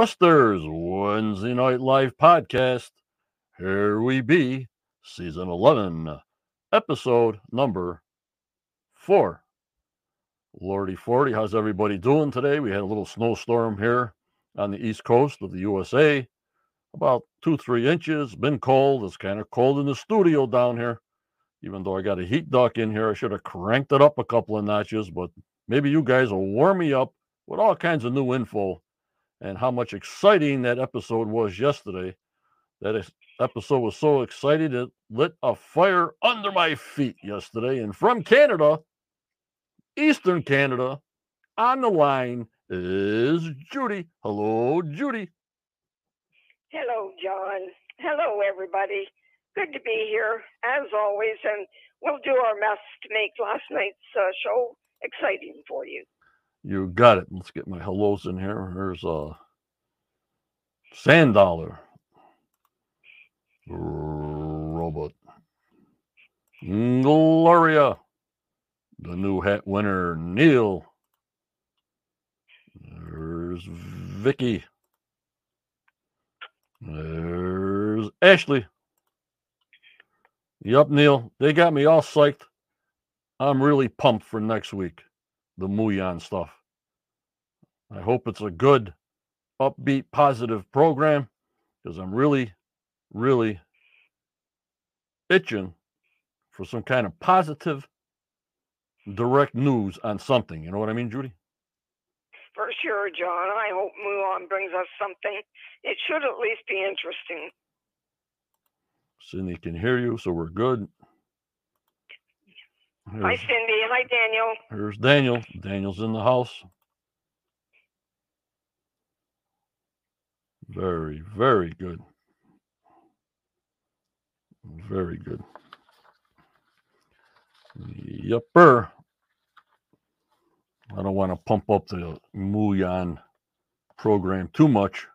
Questers, Wednesday Night Live podcast. Here we be, season 11, episode number four. Lordy 40, how's everybody doing today? We had a little snowstorm here on the east coast of the USA, about two, three inches. Been cold. It's kind of cold in the studio down here. Even though I got a heat duct in here, I should have cranked it up a couple of notches, but maybe you guys will warm me up with all kinds of new info and how much exciting that episode was yesterday. That episode was so exciting it lit a fire under my feet yesterday. And from Canada, Eastern Canada, on the line is Judy. Hello, Judy. Hello, John. Hello, everybody. Good to be here, as always, and we'll do our best to make last night's uh, show exciting for you. You got it. Let's get my hellos in here. Here's uh Sand Dollar. Robot. Gloria. The new hat winner, Neil. There's Vicky. There's Ashley. Yup, Neil. They got me all psyched. I'm really pumped for next week the Muon stuff. I hope it's a good, upbeat, positive program because I'm really, really itching for some kind of positive, direct news on something. You know what I mean, Judy? For sure, John. I hope Muon brings us something. It should at least be interesting. Cindy can hear you, so we're good. Hi, Cindy. Hi, Daniel. Here's Daniel. Daniel's in the house. Very, very good. Very good. Yupper. I don't want to pump up the Muon program too much,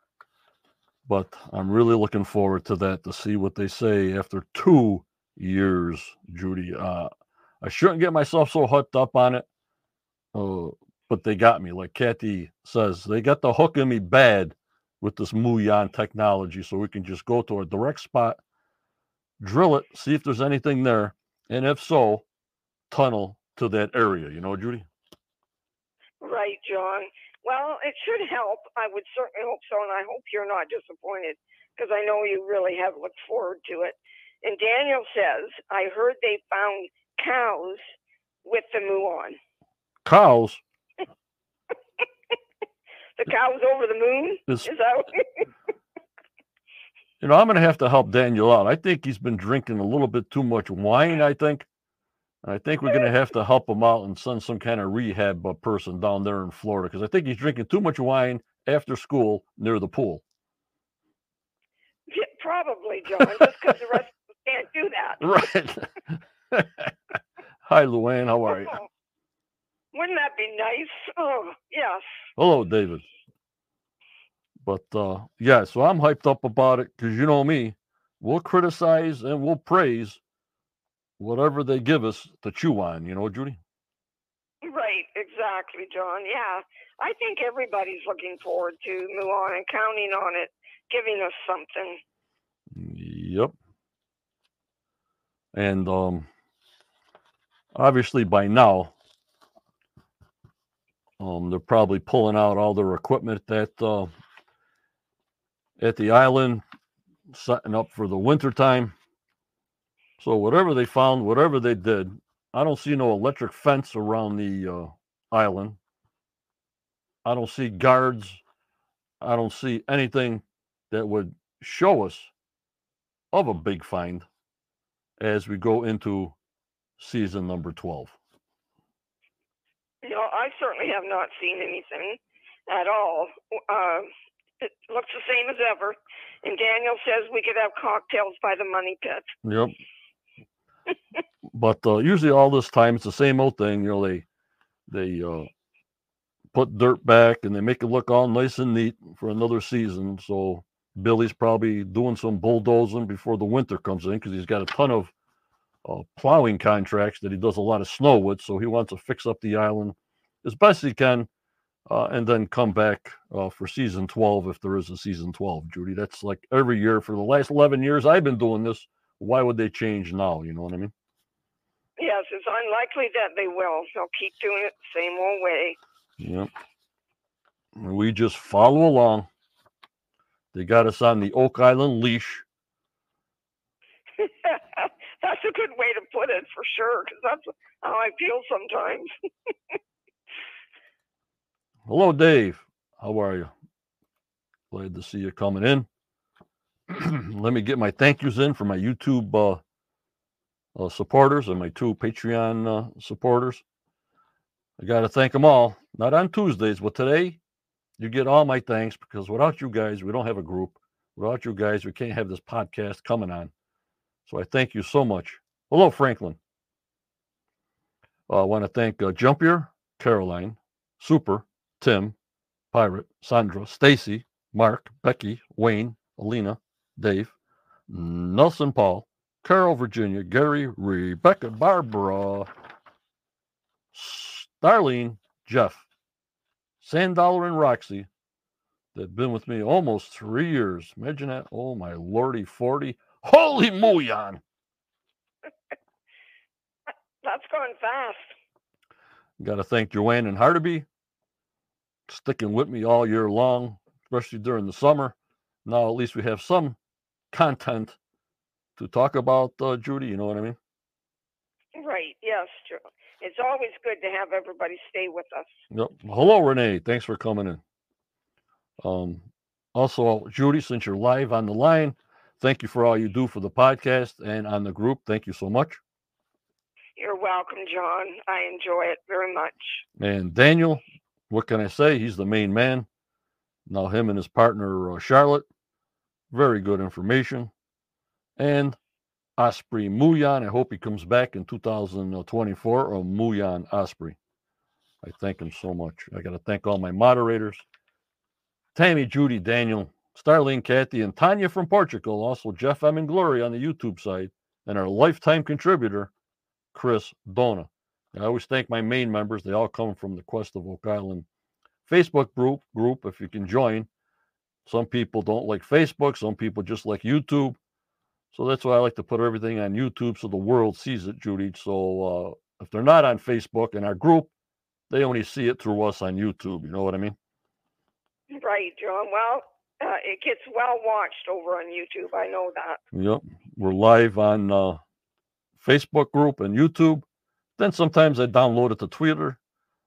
but I'm really looking forward to that to see what they say after two years, Judy. Uh, I shouldn't get myself so hooked up on it, uh, but they got me. Like Kathy says, they got the hook in me bad with this Muon technology, so we can just go to a direct spot, drill it, see if there's anything there, and if so, tunnel to that area. You know, Judy. Right, John. Well, it should help. I would certainly hope so, and I hope you're not disappointed because I know you really have looked forward to it. And Daniel says, I heard they found cows with the muon. Cows? the cows over the moon? Is, Is that You know, I'm going to have to help Daniel out. I think he's been drinking a little bit too much wine, I think. I think we're going to have to help him out and send some kind of rehab uh, person down there in Florida because I think he's drinking too much wine after school near the pool. Yeah, probably, John, just because the rest of us can't do that. Right. Hi, Luann. How are you? Oh, wouldn't that be nice? Oh, yes. Hello, David. But uh, yeah, so I'm hyped up about it because you know me, we'll criticize and we'll praise whatever they give us to chew on. You know, Judy. Right, exactly, John. Yeah, I think everybody's looking forward to Muon and counting on it, giving us something. Yep. And um, obviously by now, um, they're probably pulling out all their equipment that uh, at the island, setting up for the winter time. So whatever they found, whatever they did, I don't see no electric fence around the uh, island. I don't see guards. I don't see anything that would show us of a big find as we go into season number 12? No, I certainly have not seen anything at all. Uh, it looks the same as ever. And Daniel says we could have cocktails by the money pit. Yep. but uh, usually all this time it's the same old thing. You know, they they uh, put dirt back and they make it look all nice and neat for another season. So Billy's probably doing some bulldozing before the winter comes in because he's got a ton of uh, plowing contracts that he does a lot of snow with. So he wants to fix up the island as best he can uh, and then come back uh, for season 12 if there is a season 12, Judy. That's like every year for the last 11 years I've been doing this. Why would they change now? You know what I mean? Yes, it's unlikely that they will. They'll keep doing it the same old way. Yep. We just follow along. They got us on the Oak Island leash. that's a good way to put it for sure, because that's how I feel sometimes. Hello, Dave. How are you? Glad to see you coming in. Let me get my thank yous in for my YouTube uh, uh, supporters and my two Patreon uh, supporters. I got to thank them all. Not on Tuesdays, but today you get all my thanks because without you guys, we don't have a group. Without you guys, we can't have this podcast coming on. So I thank you so much. Hello, Franklin. Uh, I want to thank uh, Jumpier, Caroline, Super, Tim, Pirate, Sandra, Stacy, Mark, Becky, Wayne, Alina, Dave, Nelson Paul, Carol, Virginia, Gary, Rebecca, Barbara, Starlene, Jeff, Sandollar, and Roxy They've been with me almost three years. Imagine that. Oh, my lordy, 40. Holy Muyan. That's going fast. Got to thank Joanne and Hardaby sticking with me all year long, especially during the summer. Now at least we have some content to talk about, uh, Judy. You know what I mean? Right. Yes. True. It's always good to have everybody stay with us. Yep. Hello, Renee. Thanks for coming in. Um, also, Judy, since you're live on the line, thank you for all you do for the podcast and on the group. Thank you so much. You're welcome, John. I enjoy it very much. And Daniel, what can I say? He's the main man. Now, him and his partner, uh, Charlotte, very good information. And Osprey Muyan, I hope he comes back in 2024, or Muyan Osprey. I thank him so much. I got to thank all my moderators Tammy, Judy, Daniel, Starling, Kathy, and Tanya from Portugal. Also, Jeff M. and Glory on the YouTube side, and our lifetime contributor, Chris Dona. I always thank my main members. They all come from the Quest of Oak Island Facebook group. Group, if you can join. Some people don't like Facebook. Some people just like YouTube. So that's why I like to put everything on YouTube so the world sees it, Judy. So uh, if they're not on Facebook in our group, they only see it through us on YouTube. You know what I mean? Right, John. Well, uh, it gets well watched over on YouTube. I know that. Yep. We're live on uh, Facebook group and YouTube. Then sometimes I download it to Twitter,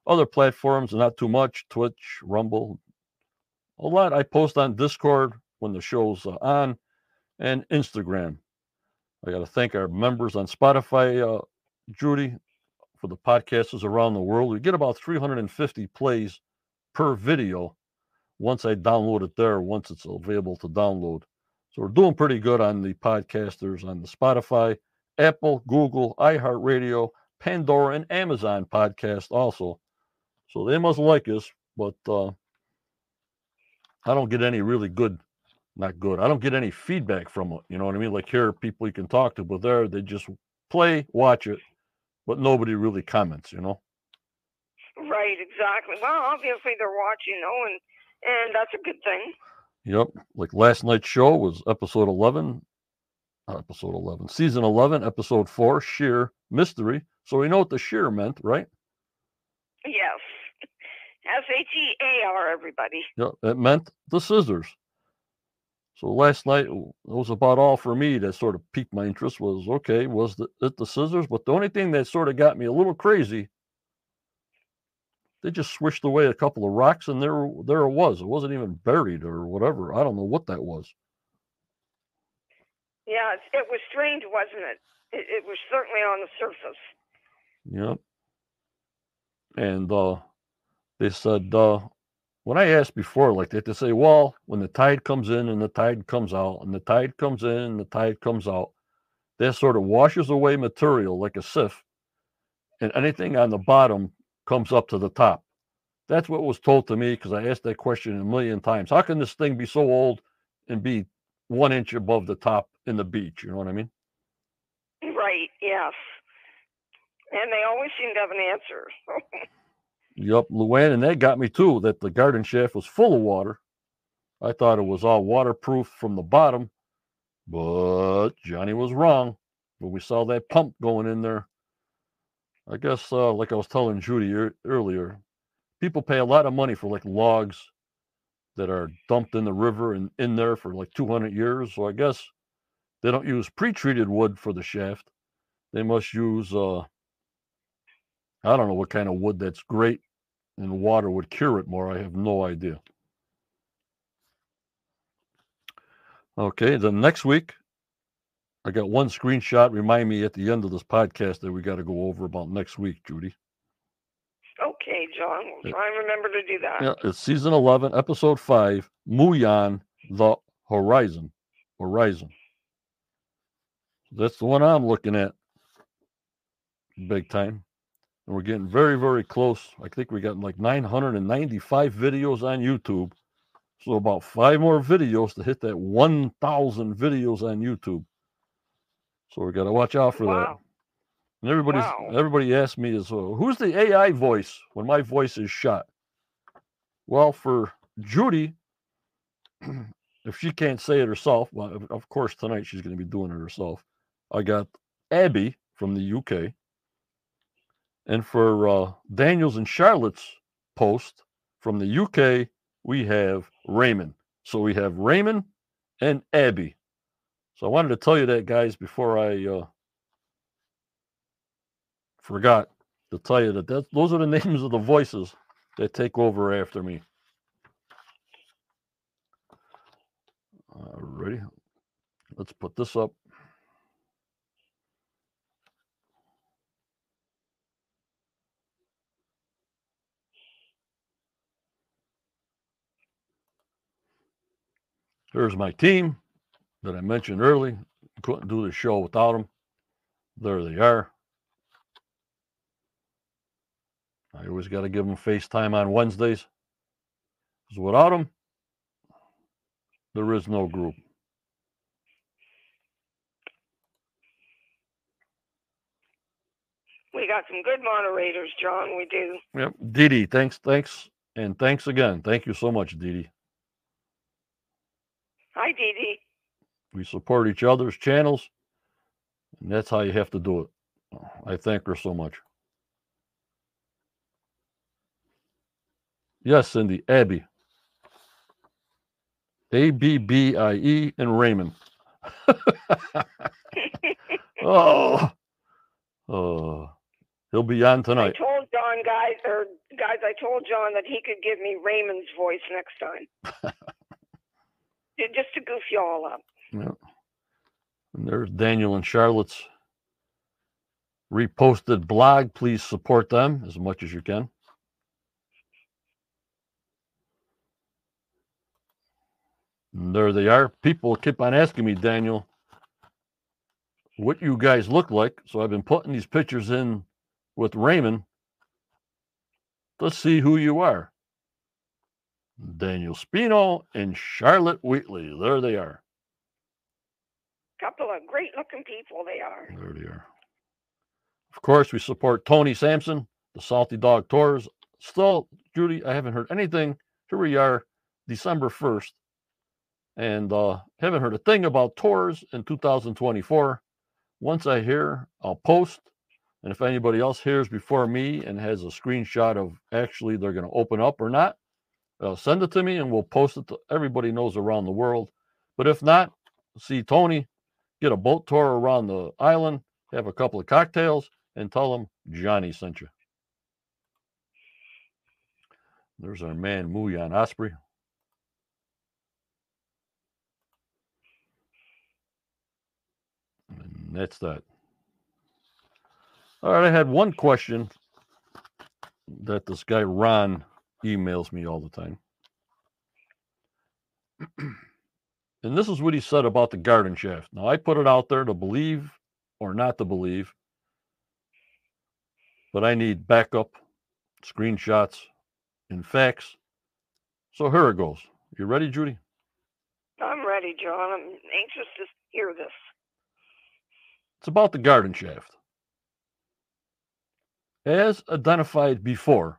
other platforms, not too much Twitch, Rumble. A lot I post on Discord when the show's uh, on and Instagram. I got to thank our members on Spotify, uh, Judy, for the podcasters around the world. We get about 350 plays per video once I download it there, once it's available to download. So we're doing pretty good on the podcasters on the Spotify, Apple, Google, iHeartRadio, Pandora, and Amazon podcast also. So they must like us, but uh, I don't get any really good, not good. I don't get any feedback from it. You know what I mean? Like here, people you can talk to, but there they just play, watch it, but nobody really comments. You know? Right. Exactly. Well, obviously they're watching, you know, and and that's a good thing. Yep. Like last night's show was episode 11, episode 11, season 11, episode 4, sheer mystery. So we know what the sheer meant, right? Yes. S H E A R, everybody. Yep. It meant the scissors. So last night it was about all for me that sort of piqued my interest was okay, was the, it the scissors? But the only thing that sort of got me a little crazy they just swished away a couple of rocks and there there it was. It wasn't even buried or whatever. I don't know what that was. Yeah, it was strange, wasn't it? It, it was certainly on the surface. Yep. And uh, they said uh, when I asked before, like that, they say, well, when the tide comes in and the tide comes out, and the tide comes in and the tide comes out, that sort of washes away material like a sieve, and anything on the bottom comes up to the top. That's what was told to me because I asked that question a million times. How can this thing be so old and be one inch above the top in the beach? You know what I mean? Right, yes. And they always seem to have an answer. yep, Luann, and that got me too. That the garden shaft was full of water. I thought it was all waterproof from the bottom, but Johnny was wrong. When we saw that pump going in there, I guess, uh, like I was telling Judy ear- earlier, people pay a lot of money for like logs that are dumped in the river and in there for like 200 years. So I guess they don't use pre-treated wood for the shaft. They must use, uh, I don't know what kind of wood that's great and water would cure it more. I have no idea. Okay, then next week, I got one screenshot. Remind me at the end of this podcast that we got to go over about next week, Judy. Okay, John. We'll try and remember to do that. Yeah, it's season 11, episode 5, Muon the Horizon. Horizon. That's the one I'm looking at big time. And we're getting very, very close. I think we got like 995 videos on YouTube. So about five more videos to hit that 1,000 videos on YouTube. So we got to watch out for that. And everybody's Wow. everybody asked me is uh, who's the AI voice when my voice is shot? Well, for Judy, if she can't say it herself, well, of- of course tonight she's going to be doing it herself. I got Abby from the UK, and for uh, Daniels and Charlotte's post from the UK, we have Raymond. So we have Raymond and Abby. So I wanted to tell you that, guys, before I uh, forgot to tell you that, that those are the names of the voices that take over after me. Alrighty, let's put this up. Here's my team that I mentioned early. Couldn't do the show without them. There they are. I always got to give them FaceTime on Wednesdays. Because without them, there is no group. We got some good moderators, John. We do. Yep. Dee Dee, thanks, thanks, and thanks again. Thank you so much, Dee Dee. Hi, Dee Dee. We support each other's channels, and that's how you have to do it. I thank her so much. Yes, Cindy, Abby. A B B I E and Raymond. oh, oh, he'll be on tonight. I told John, guys, or guys, I told John that he could give me Raymond's voice next time. Just to goof you all up. Yeah. And there's Daniel and Charlotte's reposted blog. Please support them as much as you can. And there they are. People keep on asking me, Daniel, what you guys look like. So I've been putting these pictures in with Raymond to see who you are. Daniel Spino and Charlotte Wheatley. There they are. Couple of great looking people they are. There they are. Of course, we support Tony Sampson, the Salty Dog Tours. Still, Judy, I haven't heard anything. Here we are, December 1st, and uh, haven't heard a thing about tours in 2024. Once I hear, I'll post. And if anybody else hears before me and has a screenshot of actually they're going to open up or not, uh, send it to me and we'll post it to everybody knows around the world. But if not, see Tony, get a boat tour around the island, have a couple of cocktails, and tell them Johnny sent you. There's our man Muyan Osprey. And that's that. All right, I had one question that this guy Ron emails me all the time. and this is what he said about the garden shaft. Now, I put it out there to believe or not to believe, but I need backup, screenshots, and facts. So here it goes. You ready, Judy? I'm ready, John. I'm anxious to hear this. It's about the garden shaft. As identified before,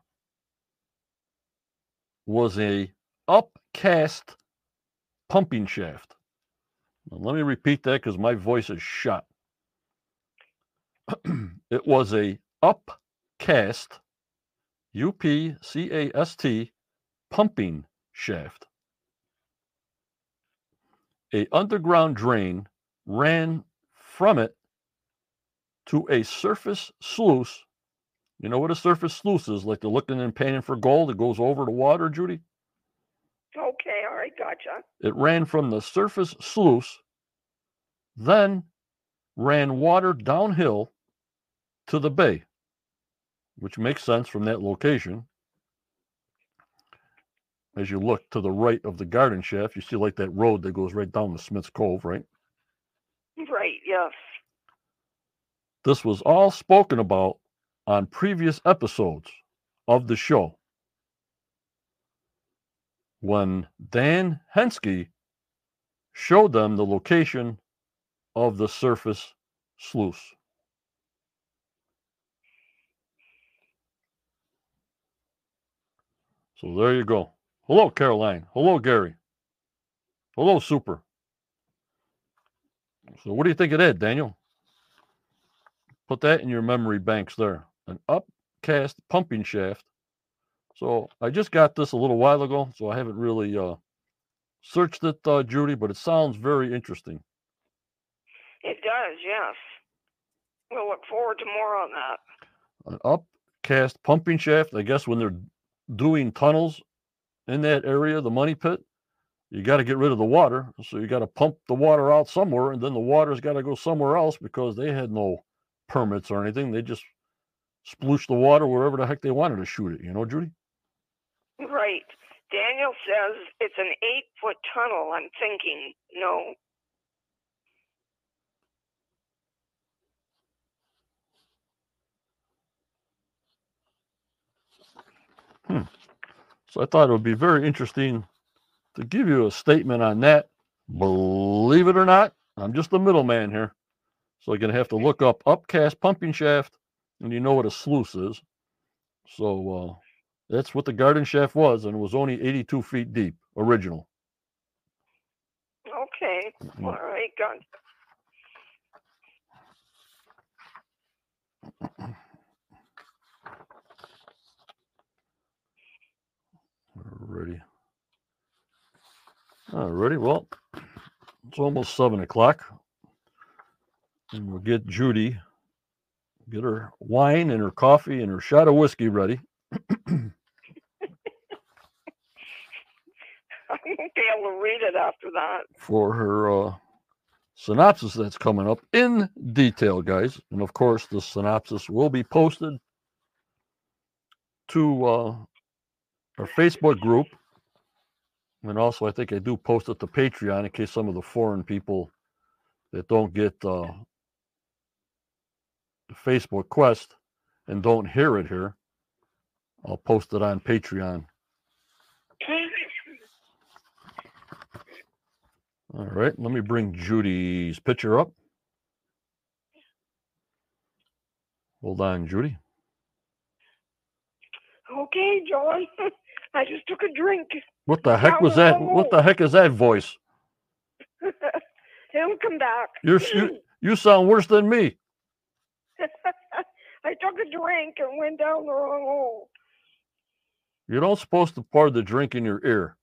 was a upcast pumping shaft. Now, let me repeat that because my voice is shot. it was a upcast, U P C A S T, pumping shaft. A underground drain ran from it to a surface sluice. You know what a surface sluice is? Like they're looking and painting for gold. It goes over the water, Judy. Okay, all right, gotcha. It ran from the surface sluice, then ran water downhill to the bay, which makes sense from that location. As you look to the right of the garden shaft, you see like that road that goes right down to Smith's Cove, right? Right, yes. This was all spoken about on previous episodes of the show when Dan Henskee showed them the location of the surface sluice. So there you go. Hello, Caroline. Hello, Gary. Hello, Super. So, what do you think of that, Daniel? Put that in your memory banks there. An upcast pumping shaft. So, I just got this a little while ago, so I haven't really uh, searched it, uh, Judy, but it sounds very interesting. It does, yes. We'll look forward to more on that. An upcast pumping shaft. I guess when they're doing tunnels in that area, the money pit, you got to get rid of the water. So you got to pump the water out somewhere, and then the water's got to go somewhere else because they had no permits or anything. They just splooshed the water wherever the heck they wanted to shoot it. You know, Judy? Right. Daniel says it's an eight foot tunnel. I'm thinking, no. Hmm. So I thought it would be very interesting to give you a statement on that. Believe it or not, I'm just the middleman here. So you're going to have to look up upcast pumping shaft, and you know what a sluice is. So uh, that's what the garden shaft was, and it was only 82 feet deep, original. Okay. Mm-hmm. All right, good. Alrighty. Alrighty. Well, it's almost seven o'clock. And we'll get Judy, get her wine and her coffee and her shot of whiskey ready. I won't be able to read it after that. for her uh, synopsis that's coming up in detail, guys. And of course, the synopsis will be posted to uh, our Facebook group. And also, I think I do post it to Patreon in case some of the foreign people that don't get uh, the Facebook quest and don't hear it here, I'll post it on Patreon. All right, let me bring Judy's picture up. Hold on, Judy. Okay, John. I just took a drink. What the heck was that? What the heck is that voice? He'll come back. You're you, you sound worse than me. I took a drink and went down the wrong hole. You're not supposed to pour the drink in your ear.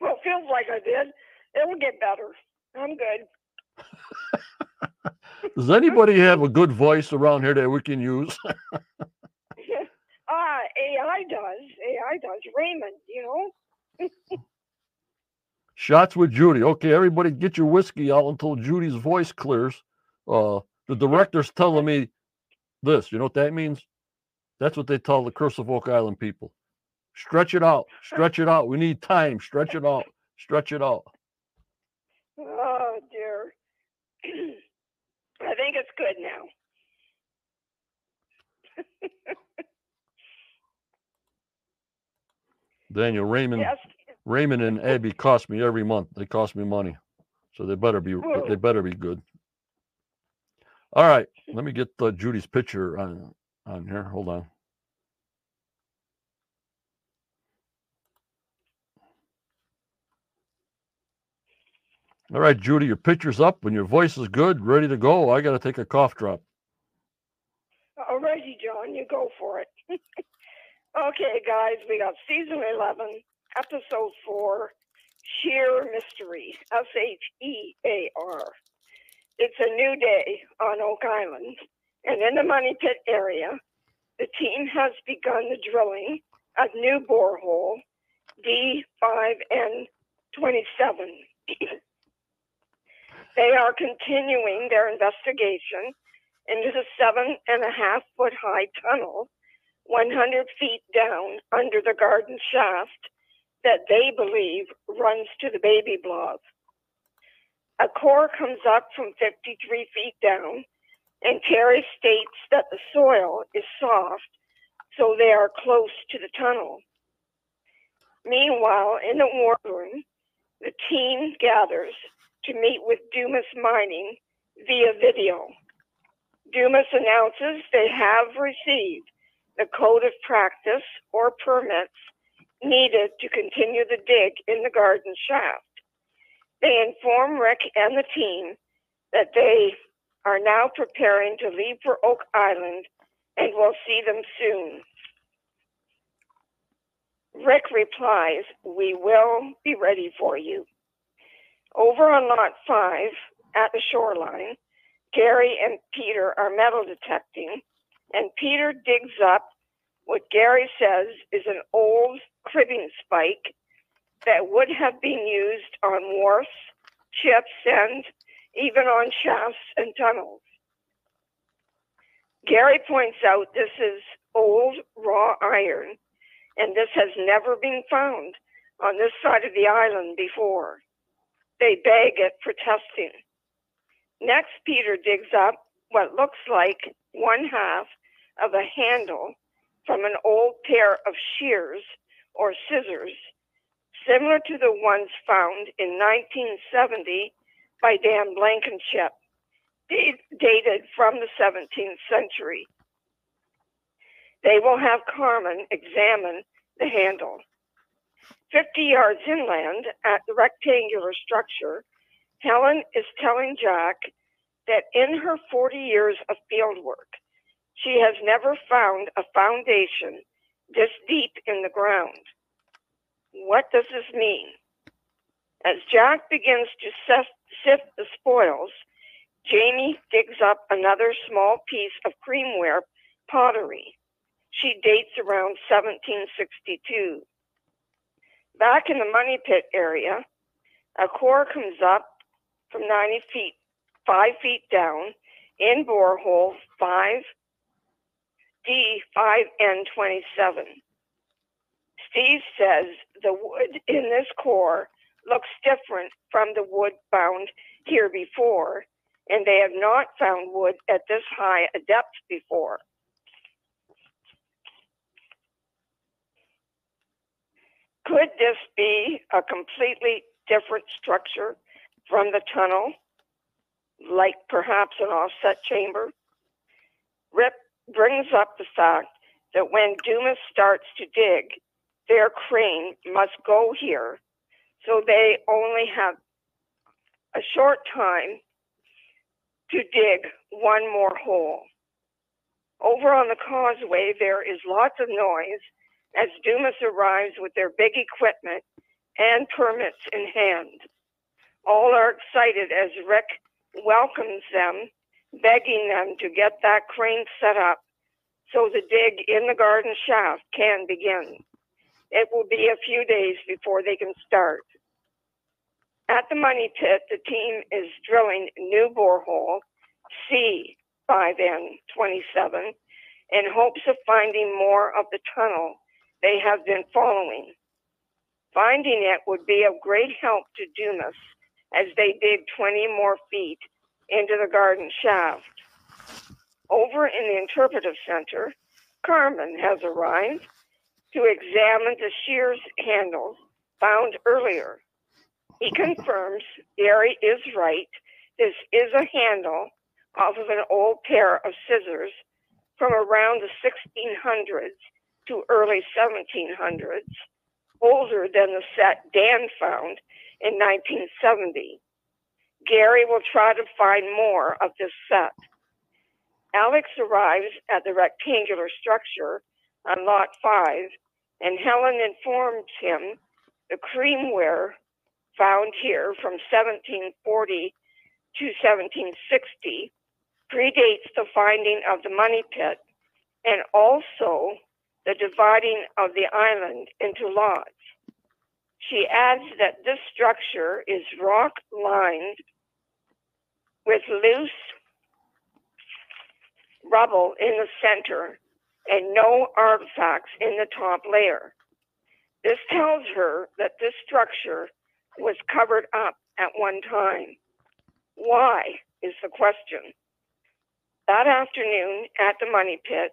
Well, it feels like I did. It'll get better. I'm good. Does anybody have a good voice around here that we can use? Ah, AI does. AI does. Raymond, you know? Shots with Judy. Okay, everybody get your whiskey out until Judy's voice clears. Uh, the director's telling me this. You know what that means? That's what they tell the Curse of Oak Island people. Stretch it out. Stretch it out. We need time. Stretch it out. Stretch it out. Oh, dear. I think it's good now. Daniel Raymond Yes. Raymond and Abby cost me every month. They cost me money. So they better be they better be good. All right. Let me get uh, Judy's picture on on here. Hold on. All right, Judy, your picture's up and your voice is good, ready to go. I got to take a cough drop. Alrighty, John, you go for it. okay, guys, we got season 11, episode 4, Sheer Mystery, S H E A R. It's a new day on Oak Island, and in the Money Pit area, the team has begun the drilling of new borehole D5N27. they are continuing their investigation into the seven and a half foot high tunnel 100 feet down under the garden shaft that they believe runs to the baby blob. A core comes up from 53 feet down, and Terry states that the soil is soft, so they are close to the tunnel. Meanwhile, in the war room, the team gathers to meet with Dumas Mining via video. Dumas announces they have received the code of practice or permits needed to continue the dig in the garden shaft. They inform Rick and the team that they are now preparing to leave for Oak Island and will see them soon. Rick replies, We will be ready for you. Over on Lot 5 at the shoreline, Gary and Peter are metal detecting, and Peter digs up what Gary says is an old cribbing spike that would have been used on wharfs, ships, and even on shafts and tunnels. Gary points out this is old raw iron, and this has never been found on this side of the island before. They beg it for testing. Next, Peter digs up what looks like one half of a handle from an old pair of shears or scissors, similar to the ones found in 1970 by Dan Blankenship, dated from the 17th century. They will have Carmen examine the handle. 50 yards inland at the rectangular structure, Helen is telling Jack that in her 40 years of fieldwork, she has never found a foundation this deep in the ground. What does this mean? As Jack begins to sift the spoils, Jamie digs up another small piece of creamware pottery. She dates around 1762. Back in the money pit area, a core comes up from 90 feet, five feet down in borehole 5 D5N27. Steve says the wood in this core looks different from the wood found here before, and they have not found wood at this high a depth before. Could this be a completely different structure from the tunnel, like perhaps an offset chamber? Rip brings up the fact that when Dumas starts to dig, their crane must go here, so they only have a short time to dig one more hole. Over on the causeway, there is lots of noise as Dumas arrives with their big equipment and permits in hand. All are excited as Rick welcomes them, begging them to get that crane set up so the dig in the garden shaft can begin. It will be a few days before they can start. At the money pit, the team is drilling new borehole C5N27 in hopes of finding more of the tunnel they have been following. Finding it would be of great help to Dumas as they dig 20 more feet into the garden shaft. Over in the interpretive center, Carmen has arrived to examine the shears handles found earlier. He confirms Gary is right. This is a handle off of an old pair of scissors from around the 1600s to early 1700s, older than the set Dan found in 1970. Gary will try to find more of this set. Alex arrives at the rectangular structure on lot 5, and Helen informs him the creamware found here from 1740 to 1760 predates the finding of the money pit and also the dividing of the island into lots. She adds that this structure is rock lined with loose rubble in the center and no artifacts in the top layer. This tells her that this structure was covered up at one time. Why is the question. That afternoon at the money pit,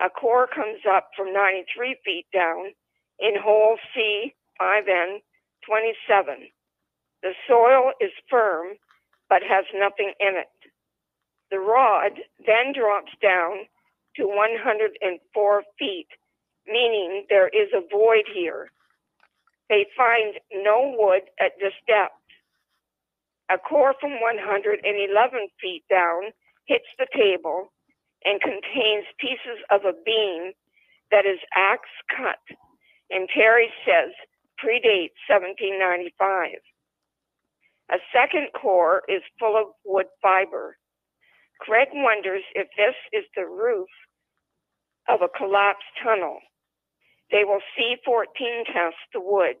a core comes up from 93 feet down in hole C 5N 27. The soil is firm but has nothing in it. The rod then drops down to 104 feet, meaning there is a void here. They find no wood at this depth. A core from 111 feet down hits the table and contains pieces of a beam that is axe cut, and Terry says predates 1795. A second core is full of wood fiber. Craig wonders if this is the roof of a collapsed tunnel. They will C14 test the wood.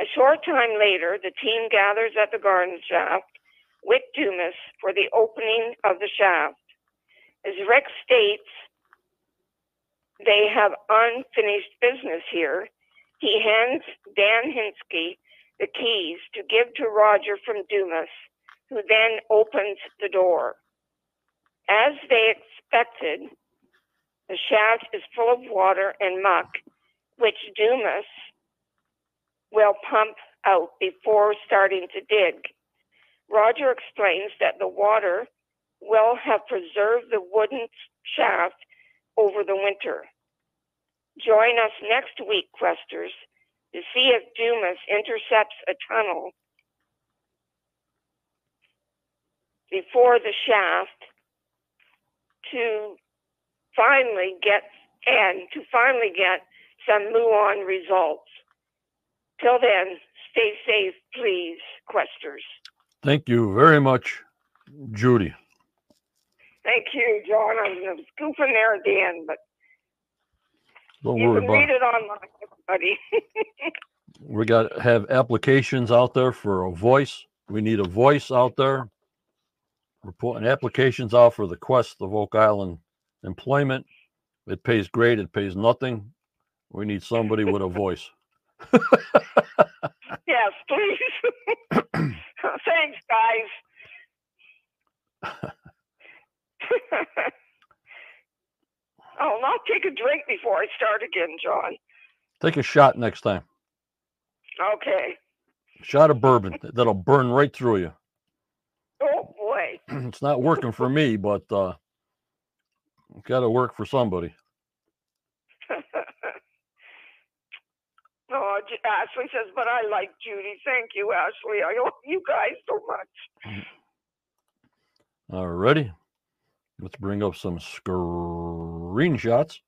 A short time later, the team gathers at the garden shaft with Dumas for the opening of the shaft. As Rick states, they have unfinished business here. He hands Dan Henskee the keys to give to Roger from Dumas, who then opens the door. As they expected, the shaft is full of water and muck, which Dumas will pump out before starting to dig. Roger explains that the water will have preserved the wooden shaft over the winter. Join us next week, Questers, to see if Dumas intercepts a tunnel before the shaft to finally get and to finally get some muon results. Till then, stay safe, please, Questers. Thank you very much, Judy. Thank you, John. I'm goofing there at the end, but Don't you can read it. it online, everybody. We got to have applications out there for a voice. We need a voice out there. We're putting applications out for the Quest of Oak Island employment. It pays great. It pays nothing. We need somebody with a voice. yes, please. Thanks, guys. I'll not take a drink before I start again, John. Take a shot next time. Okay. Shot of bourbon that'll burn right through you. Oh boy. it's not working for me, but uh, got to work for somebody. oh, J- Ashley says, but I like Judy. Thank you, Ashley. I love you guys so much. All righty. Let's bring up some screenshots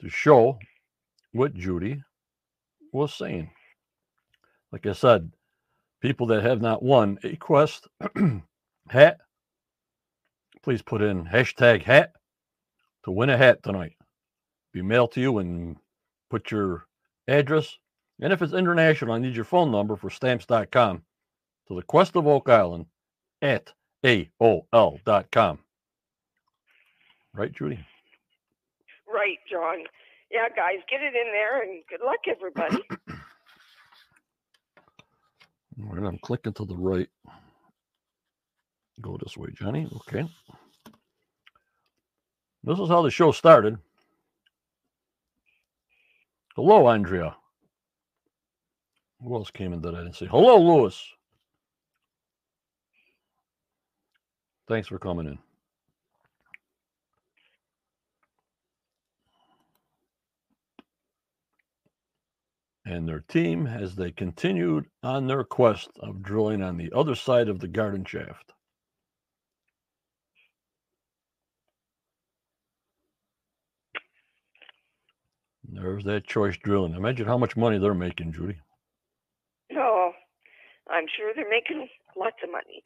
to show what Judy was saying. Like I said, people that have not won a quest hat, please put in hashtag hat to win a hat tonight. Be mailed to you and put your address. And if it's international, I need your phone number for stamps.com to the Quest of Oak Island at AOL.com. Right, Judy? Right, John. Yeah, guys, get it in there and good luck, everybody. All right, I'm clicking to the right. Go this way, Johnny. Okay. This is how the show started. Hello, Andrea. Who else came in that I didn't see? Hello, Lewis. Thanks for coming in. and their team as they continued on their quest of drilling on the other side of the garden shaft. There's that choice drilling. Imagine how much money they're making, Judy. Oh, I'm sure they're making lots of money.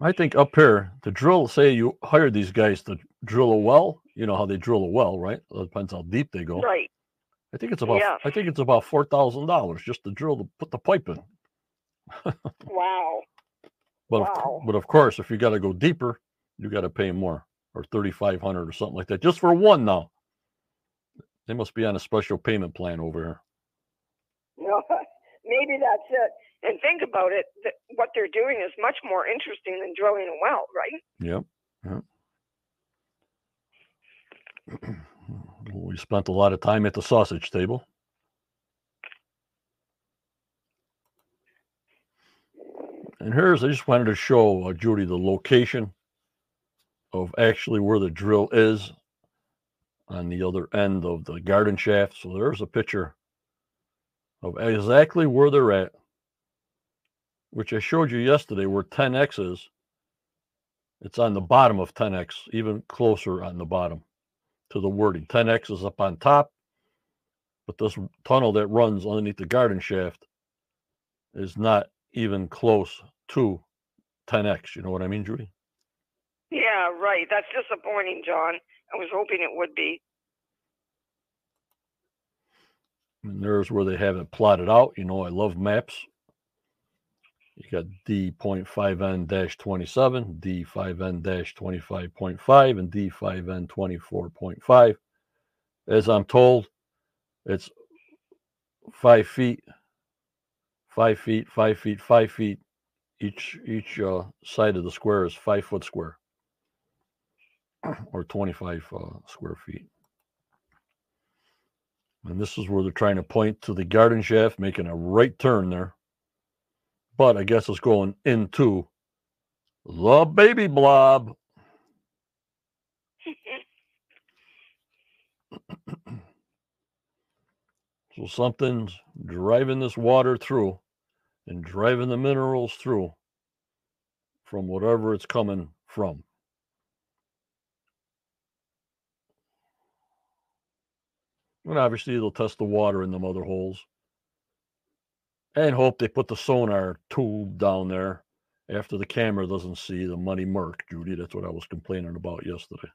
I think up here to drill, say you hire these guys to drill a well. You know how they drill a well, right? It depends how deep they go. Right. I think it's about Yeah. I think it's about four thousand dollars just to drill to put the pipe in. Wow. But Wow. of, but of course, if you got to go deeper, you got to pay more or thirty five hundred or something like that just for one. Now they must be on a special payment plan over here. No, maybe that's it. And think about it. That what they're doing is much more interesting than drilling a well, right? Yep. Yep. we spent a lot of time at the sausage table. And here's, I just wanted to show uh, Judy the location of actually where the drill is on the other end of the garden shaft. So there's a picture of exactly where they're at, which I showed you yesterday where 10X is. It's on the bottom of 10X, even closer on the bottom to the wording. 10X is up on top, but this tunnel that runs underneath the garden shaft is not even close to 10X. You know what I mean, Judy? Yeah, right. That's disappointing, John. I was hoping it would be. And there's where they have it plotted out. You know, I love maps. You got D.5N 27, D5N 25.5, and D5N 24.5. As I'm told, it's five feet, five feet, five feet, five feet. Each each uh, side of the square is five foot square, or 25 uh, square feet. And this is where they're trying to point to the garden shaft, making a right turn there. But I guess it's going into the baby blob. So something's driving this water through and driving the minerals through from whatever it's coming from. And obviously, they'll test the water in the mother holes and hope they put the sonar tube down there after the camera doesn't see the money mark, Judy. That's what I was complaining about yesterday.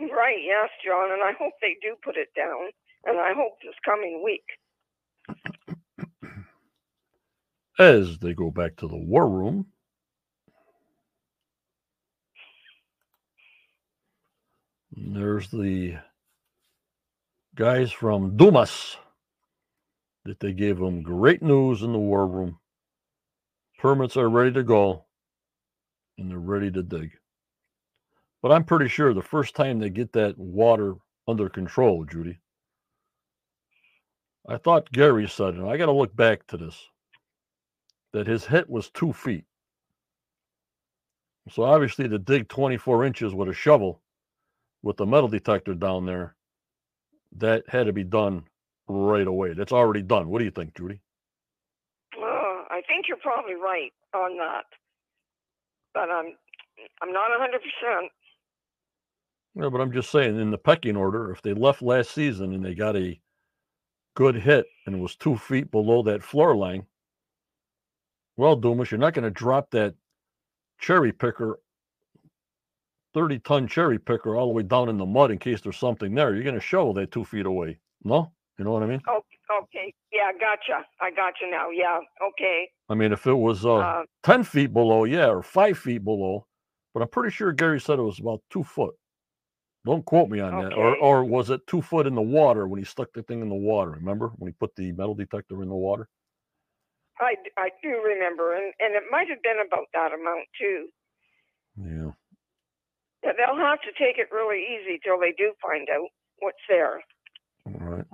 Right, yes, John. And I hope they do put it down. And I hope this coming week. As they go back to the war room, there's the guys from Dumas that they gave them great news in the war room. Permits are ready to go and they're ready to dig. But I'm pretty sure the first time they get that water under control, Judy, I thought Gary said, and I got to look back to this, that his hit was two feet. So obviously, to dig 24 inches with a shovel with the metal detector down there, that had to be done right away. That's already done. What do you think, Judy? Uh, I think you're probably right on that. But I'm I'm not hundred percent. Yeah, but I'm just saying, in the pecking order, if they left last season and they got a good hit and was two feet below that floor line, well, Dumas, you're not going to drop that cherry picker, 30 ton cherry picker, all the way down in the mud in case there's something there. You're going to shovel that two feet away. No? You know what I mean? Oh, okay. Yeah, gotcha. I gotcha now. Yeah. Okay. I mean, if it was uh, Uh, 10 feet below, yeah, or five feet below, but I'm pretty sure Gary said it was about two foot. Don't quote me on that. Or, Okay. or was it two foot in the water when he stuck the thing in the water? Remember when he put the metal detector in the water? I, I do remember, and, and it might have been about that amount too. Yeah. Yeah, They'll have to take it really easy till they do find out what's there. All right.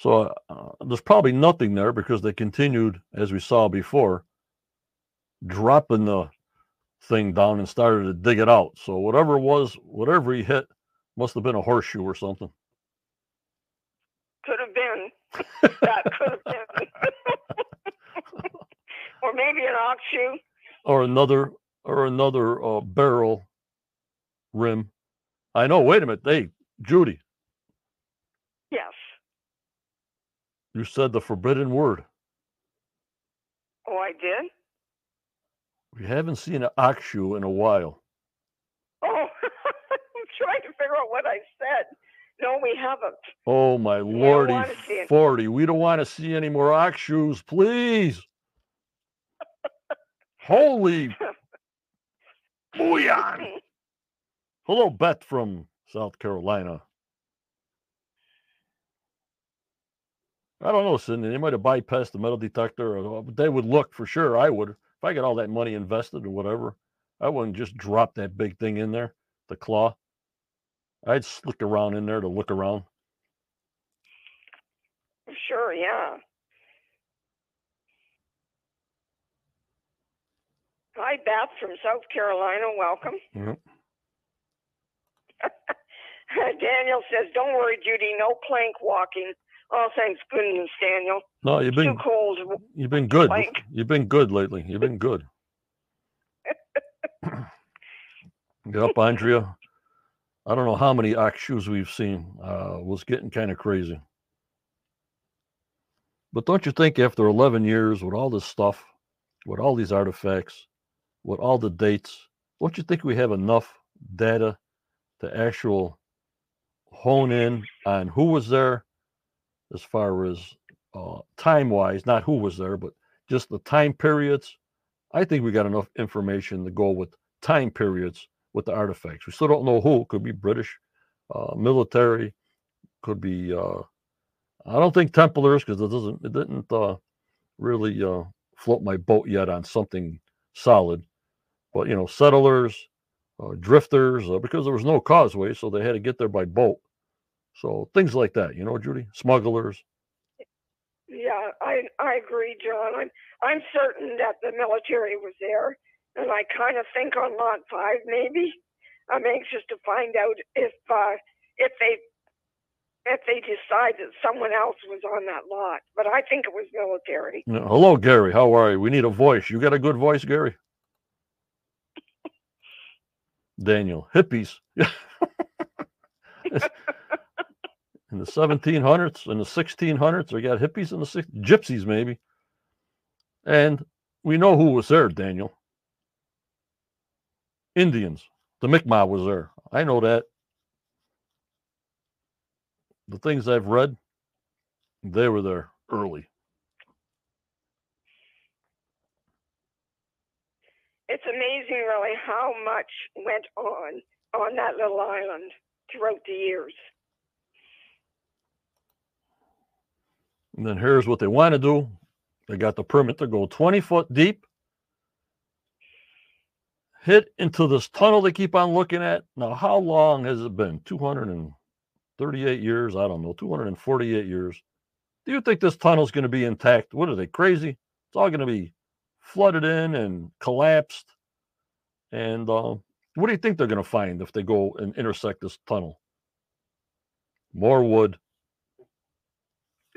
So uh, there's probably nothing there because they continued, as we saw before, dropping the thing down and started to dig it out. So whatever it was, whatever he hit, must have been a horseshoe or something. could have been. that could have been. or maybe an ox shoe. Or another or another uh, barrel rim. I know. Wait a minute. Hey, Judy, Yes. You said the forbidden word. Oh, I did? We haven't seen an ox shoe in a while. Oh, I'm trying to figure out what I said. No, we haven't. Oh my lordy wanna see it. forty! We don't want to see any more ox shoes, please. Holy booyah! Hello, Beth from South Carolina. I don't know, Cindy. They might have bypassed the metal detector, or but they would look for sure. I would, if I got all that money invested or whatever, I wouldn't just drop that big thing in there, the claw. I'd slick around in there to look around. Sure, yeah. Hi, Beth from South Carolina. Welcome. Yep. Daniel says, "Don't worry, Judy. No plank walking. Oh, thanks goodness, Daniel. No, you've been Too cold. you've been good. plank. You've been good lately. You've been good. Get up, Andrea. I don't know how many ox shoes we've seen. Uh, was getting kind of crazy. But don't you think after 11 years with all this stuff, with all these artifacts, with all the dates, don't you think we have enough data to actual hone in on who was there as far as uh, time wise, not who was there, but just the time periods? I think we got enough information to go with time periods with the artifacts. We still don't know who. Could be British, uh, military, could be. Uh, I don't think Templars because it doesn't. It didn't uh, really uh, float my boat yet on something solid. But you know, settlers, uh, drifters, uh, because there was no causeway, so they had to get there by boat. So things like that, you know, Judy, smugglers. Yeah, I I agree, John. I'm I'm certain that the military was there, and I kind of think on lot five maybe. I'm anxious to find out if uh, if they if they decide that someone else was on that lot, but I think it was military. Hello, Gary. How are you? We need a voice. You got a good voice, Gary. Daniel, hippies. in the 1700s, in the 1600s, they got hippies in the six, gypsies maybe. And we know who was there, Daniel. Indians. The Mi'kmaq was there. I know that. The things I've read, they were there early. It's amazing, really, how much went on on that little island throughout the years. And then here's what they want to do. They got the permit to go 20 foot deep, hit into this tunnel they keep on looking at. Now, how long has it been? 238 years? I don't know, 248 years. Do you think this tunnel's going to be intact? What are they, crazy? It's all going to be flooded in and collapsed. And uh, what do you think they're going to find if they go and intersect this tunnel? More wood,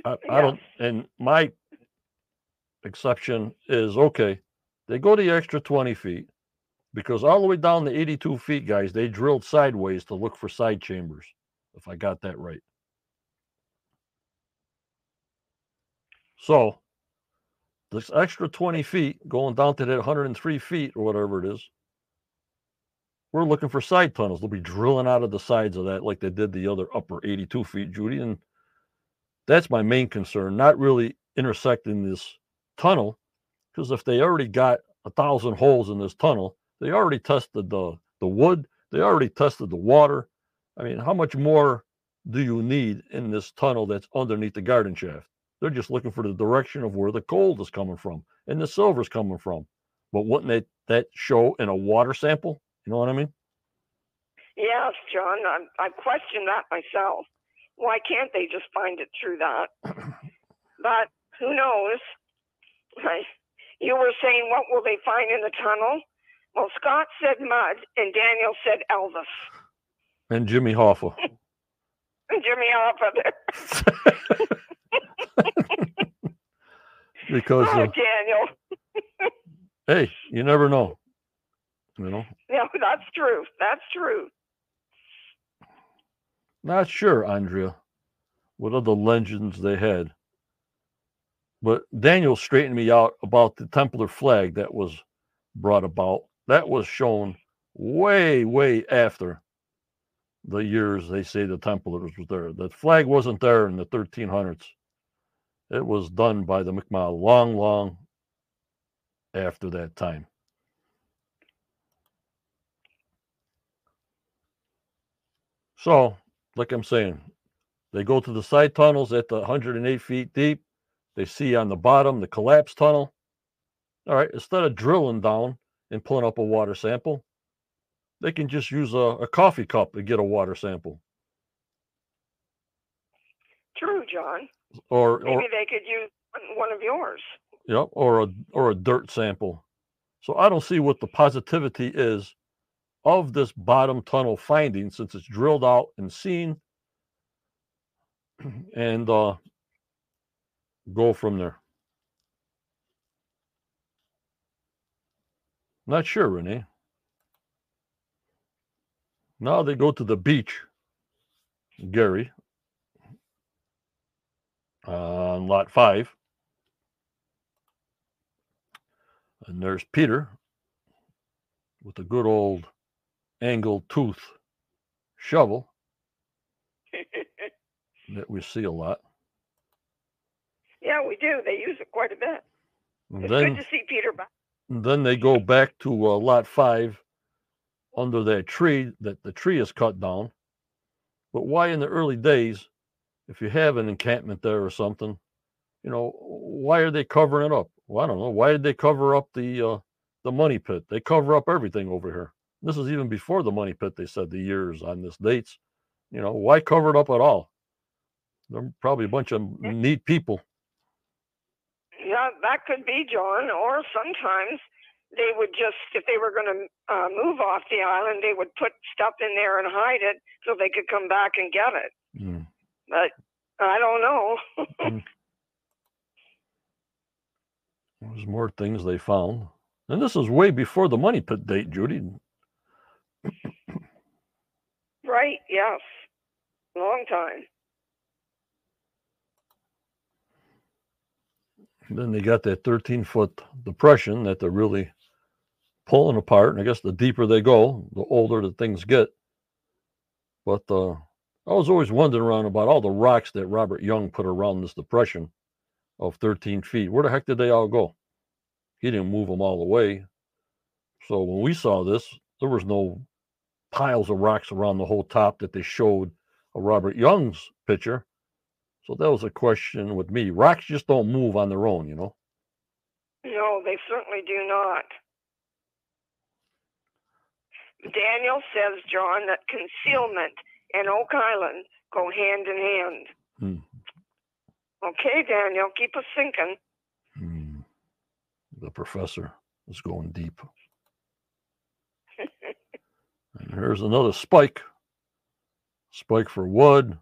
I, I don't, and my exception is okay. They go the extra 20 feet because all the way down the 82 feet, guys, they drilled sideways to look for side chambers, if I got that right. So, this extra 20 feet going down to that 103 feet or whatever it is, we're looking for side tunnels. They'll be drilling out of the sides of that like they did the other upper 82 feet, Judy. And that's my main concern, not really intersecting this tunnel, because if they already got a thousand holes in this tunnel, they already tested the the wood, they already tested the water. I mean, how much more do you need in this tunnel that's underneath the garden shaft? They're just looking for the direction of where the gold is coming from and the silver's coming from. But wouldn't that, that show in a water sample? You know what I mean? Yes, John, I'm, I question that myself. Why can't they just find it through that? but who knows? You were saying, what will they find in the tunnel? Well, Scott said mud, and Daniel said Elvis. And Jimmy Hoffa. Jimmy Hoffa because oh, uh, Daniel. hey, you never know. You know, No, that's true. That's true. Not sure, Andrea, what other legends they had. But Daniel straightened me out about the Templar flag that was brought about. That was shown way, way after the years they say the Templars was there. The flag wasn't there in the 1300s. It was done by the McMahon long, long after that time. So, like I'm saying, they go to the side tunnels at the 108 feet deep. They see on the bottom the collapsed tunnel. All right, instead of drilling down and pulling up a water sample, they can just use a, a coffee cup to get a water sample. True, John. Or, Maybe or they could use one- one of yours. Yep, or a or a dirt sample. So I don't see what the positivity is of this bottom tunnel finding since it's drilled out and seen and uh go from there. Not sure, Renee. Now they go to the beach, Gary, on lot five. And there's Peter with a good old angled tooth shovel that we see a lot. yeah, we do. They use it quite a bit. It's then, good to see Peter back. then they go back to uh, lot five under that tree that the tree is cut down. But why in the early days, if you have an encampment there or something, you know, why are they covering it up? Well, I don't know. Why did they cover up the uh, the money pit? They cover up everything over here. This is even before the money pit. They said the years on this dates. You know, why cover it up at all? They're probably a bunch of neat people. Yeah, that could be, John. Or sometimes they would just, if they were going to uh, move off the island, they would put stuff in there and hide it so they could come back and get it. Mm. But I don't know. There's more things they found. And this is way before the money pit date, Judy. Right? Yes. Long time. Then they got that 13 foot depression that they're really pulling apart. And I guess the deeper they go, the older the things get. But uh, I was always wondering around about all the rocks that Robert Young put around this depression of 13 feet. Where the heck did they all go? He didn't move them all the way. So when we saw this, there was no piles of rocks around the whole top that they showed of Robert Young's picture. So that was a question with me. Rocks just don't move on their own, you know. No, they certainly do not. Daniel says, John, that concealment and Oak Island go hand in hand. Hmm. Okay, Daniel, keep us thinking. Hmm. The professor is going deep. Here's another spike. Spike for wood.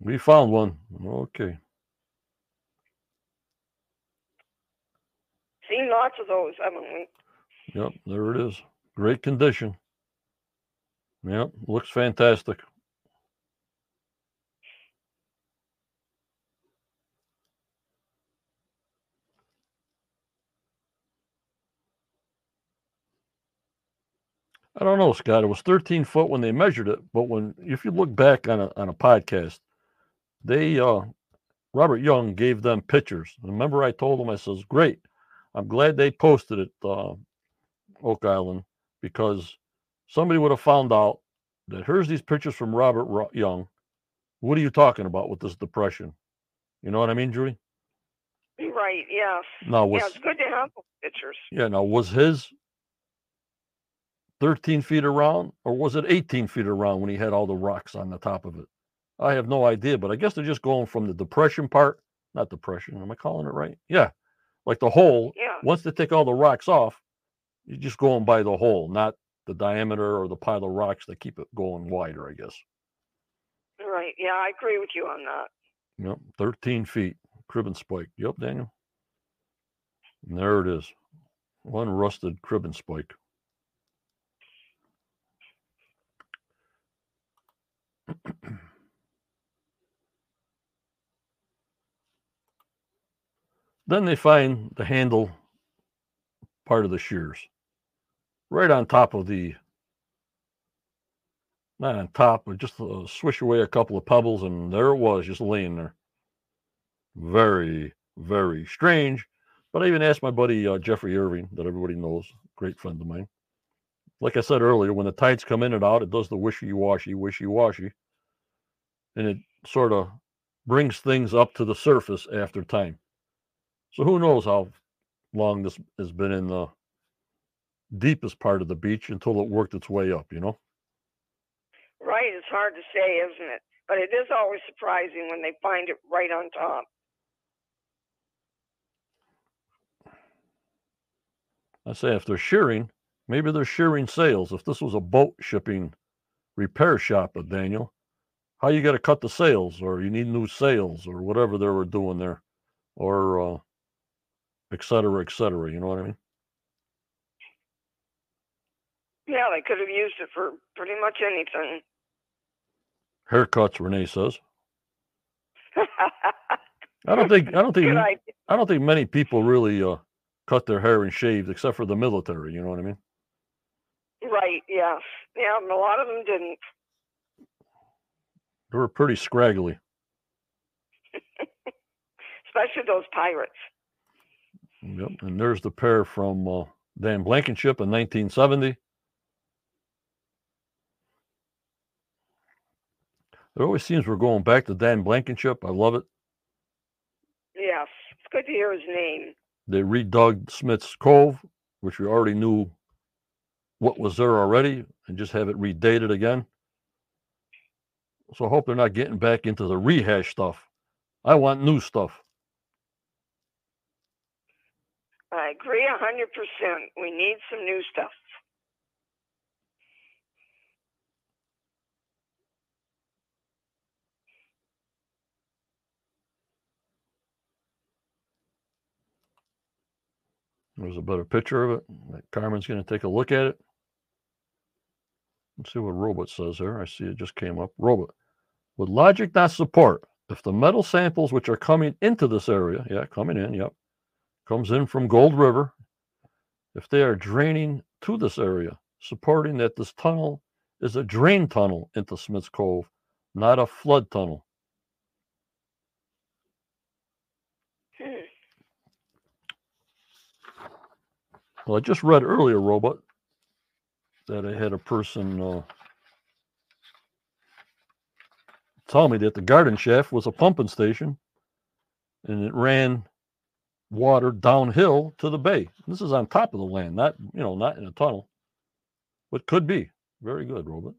We found one. Okay. Seen lots of those, haven't we? Yep, there it is. Great condition. Yep, looks fantastic. I don't know, Scott. It was 13 foot when they measured it, but when if you look back on a on a podcast, they uh Robert Young gave them pictures. Remember, I told them I says, "Great, I'm glad they posted it, uh, Oak Island, because somebody would have found out that here's these pictures from Robert Ro- Young. What are you talking about with this depression? You know what I mean, Judy? Right, yes. Now was Yeah, it's good to have pictures. yeah, now was his 13 feet around or was it 18 feet around when he had all the rocks on the top of it? I have no idea, but I guess they're just going from the depression part, not depression. Am I calling it right? Yeah. Like the hole. Yeah. Once they take all the rocks off, you're just going by the hole, not the diameter or the pile of rocks that keep it going wider, I guess. Right. Yeah, I agree with you on that. Yep, 13 feet, crib and spike. Yep, Daniel. And there it is. One rusted crib and spike. Then they find the handle part of the shears right on top of the not on top, but just uh, swish away a couple of pebbles, and there it was, just laying there. Very, very strange. But I even asked my buddy uh, Jeffrey Irving, that everybody knows, great friend of mine. Like I said earlier, when the tides come in and out, it does the wishy washy, wishy washy, and it sort of brings things up to the surface after time. So who knows how long this has been in the deepest part of the beach until it worked its way up, you know? Right. It's hard to say, isn't it? But it is always surprising when they find it right on top. I say if they're shearing, maybe they're shearing sails. If this was a boat shipping repair shop, uh, Daniel, how you got to cut the sails, or you need new sails, or whatever they were doing there, or uh, et cetera, et cetera. You know what I mean? Yeah, they could have used it for pretty much anything. Haircuts, Renee says. I don't think I don't think I don't think many people really uh, cut their hair and shaved, except for the military. You know what I mean? Right. Yes. Yeah. A lot of them didn't. They were pretty scraggly. especially those pirates. Yep. And there's the pair from uh, Dan Blankenship in 1970. It always seems we're going back to Dan Blankenship. I love it. Yes, it's good to hear his name. They redug Smith's Cove, which we already knew what was there already, and just have it redated again. So I hope they're not getting back into the rehash stuff. I want new stuff. I agree a hundred percent. We need some new stuff. There's a better picture of it. Carmen's going to take a look at it. Let's see what Robot says here. I see it just came up. Robot. Would logic not support if the metal samples which are coming into this area, yeah, coming in, yep, comes in from Gold River, if they are draining to this area, supporting that this tunnel is a drain tunnel into Smith's Cove, not a flood tunnel. Hmm. Well, I just read earlier, Robot, that I had a person uh, tell me that the garden shaft was a pumping station and it ran water downhill to the bay. This is on top of the land, not, you know, not in a tunnel, but could be. Very good, Robot.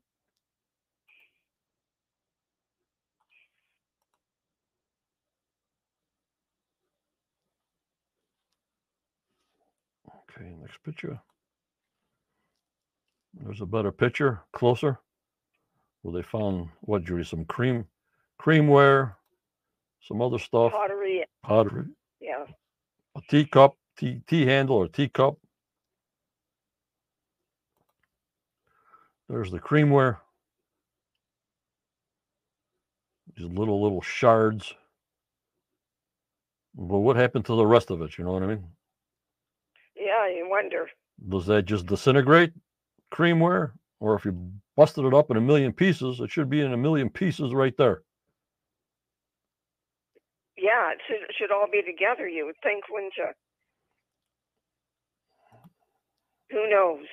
Okay, next picture. There's a better picture, closer. Well, they found what, Judy? Some cream, creamware, some other stuff, Pottery. pottery, Yeah. a teacup, tea, tea handle or teacup. There's the creamware. These little, little shards. But what happened to the rest of it? You know what I mean? Yeah. You wonder. Does that just disintegrate creamware? Or if you busted it up in a million pieces, it should be in a million pieces right there. Yeah. It should, it should all be together. You would think, wouldn't you? Who knows?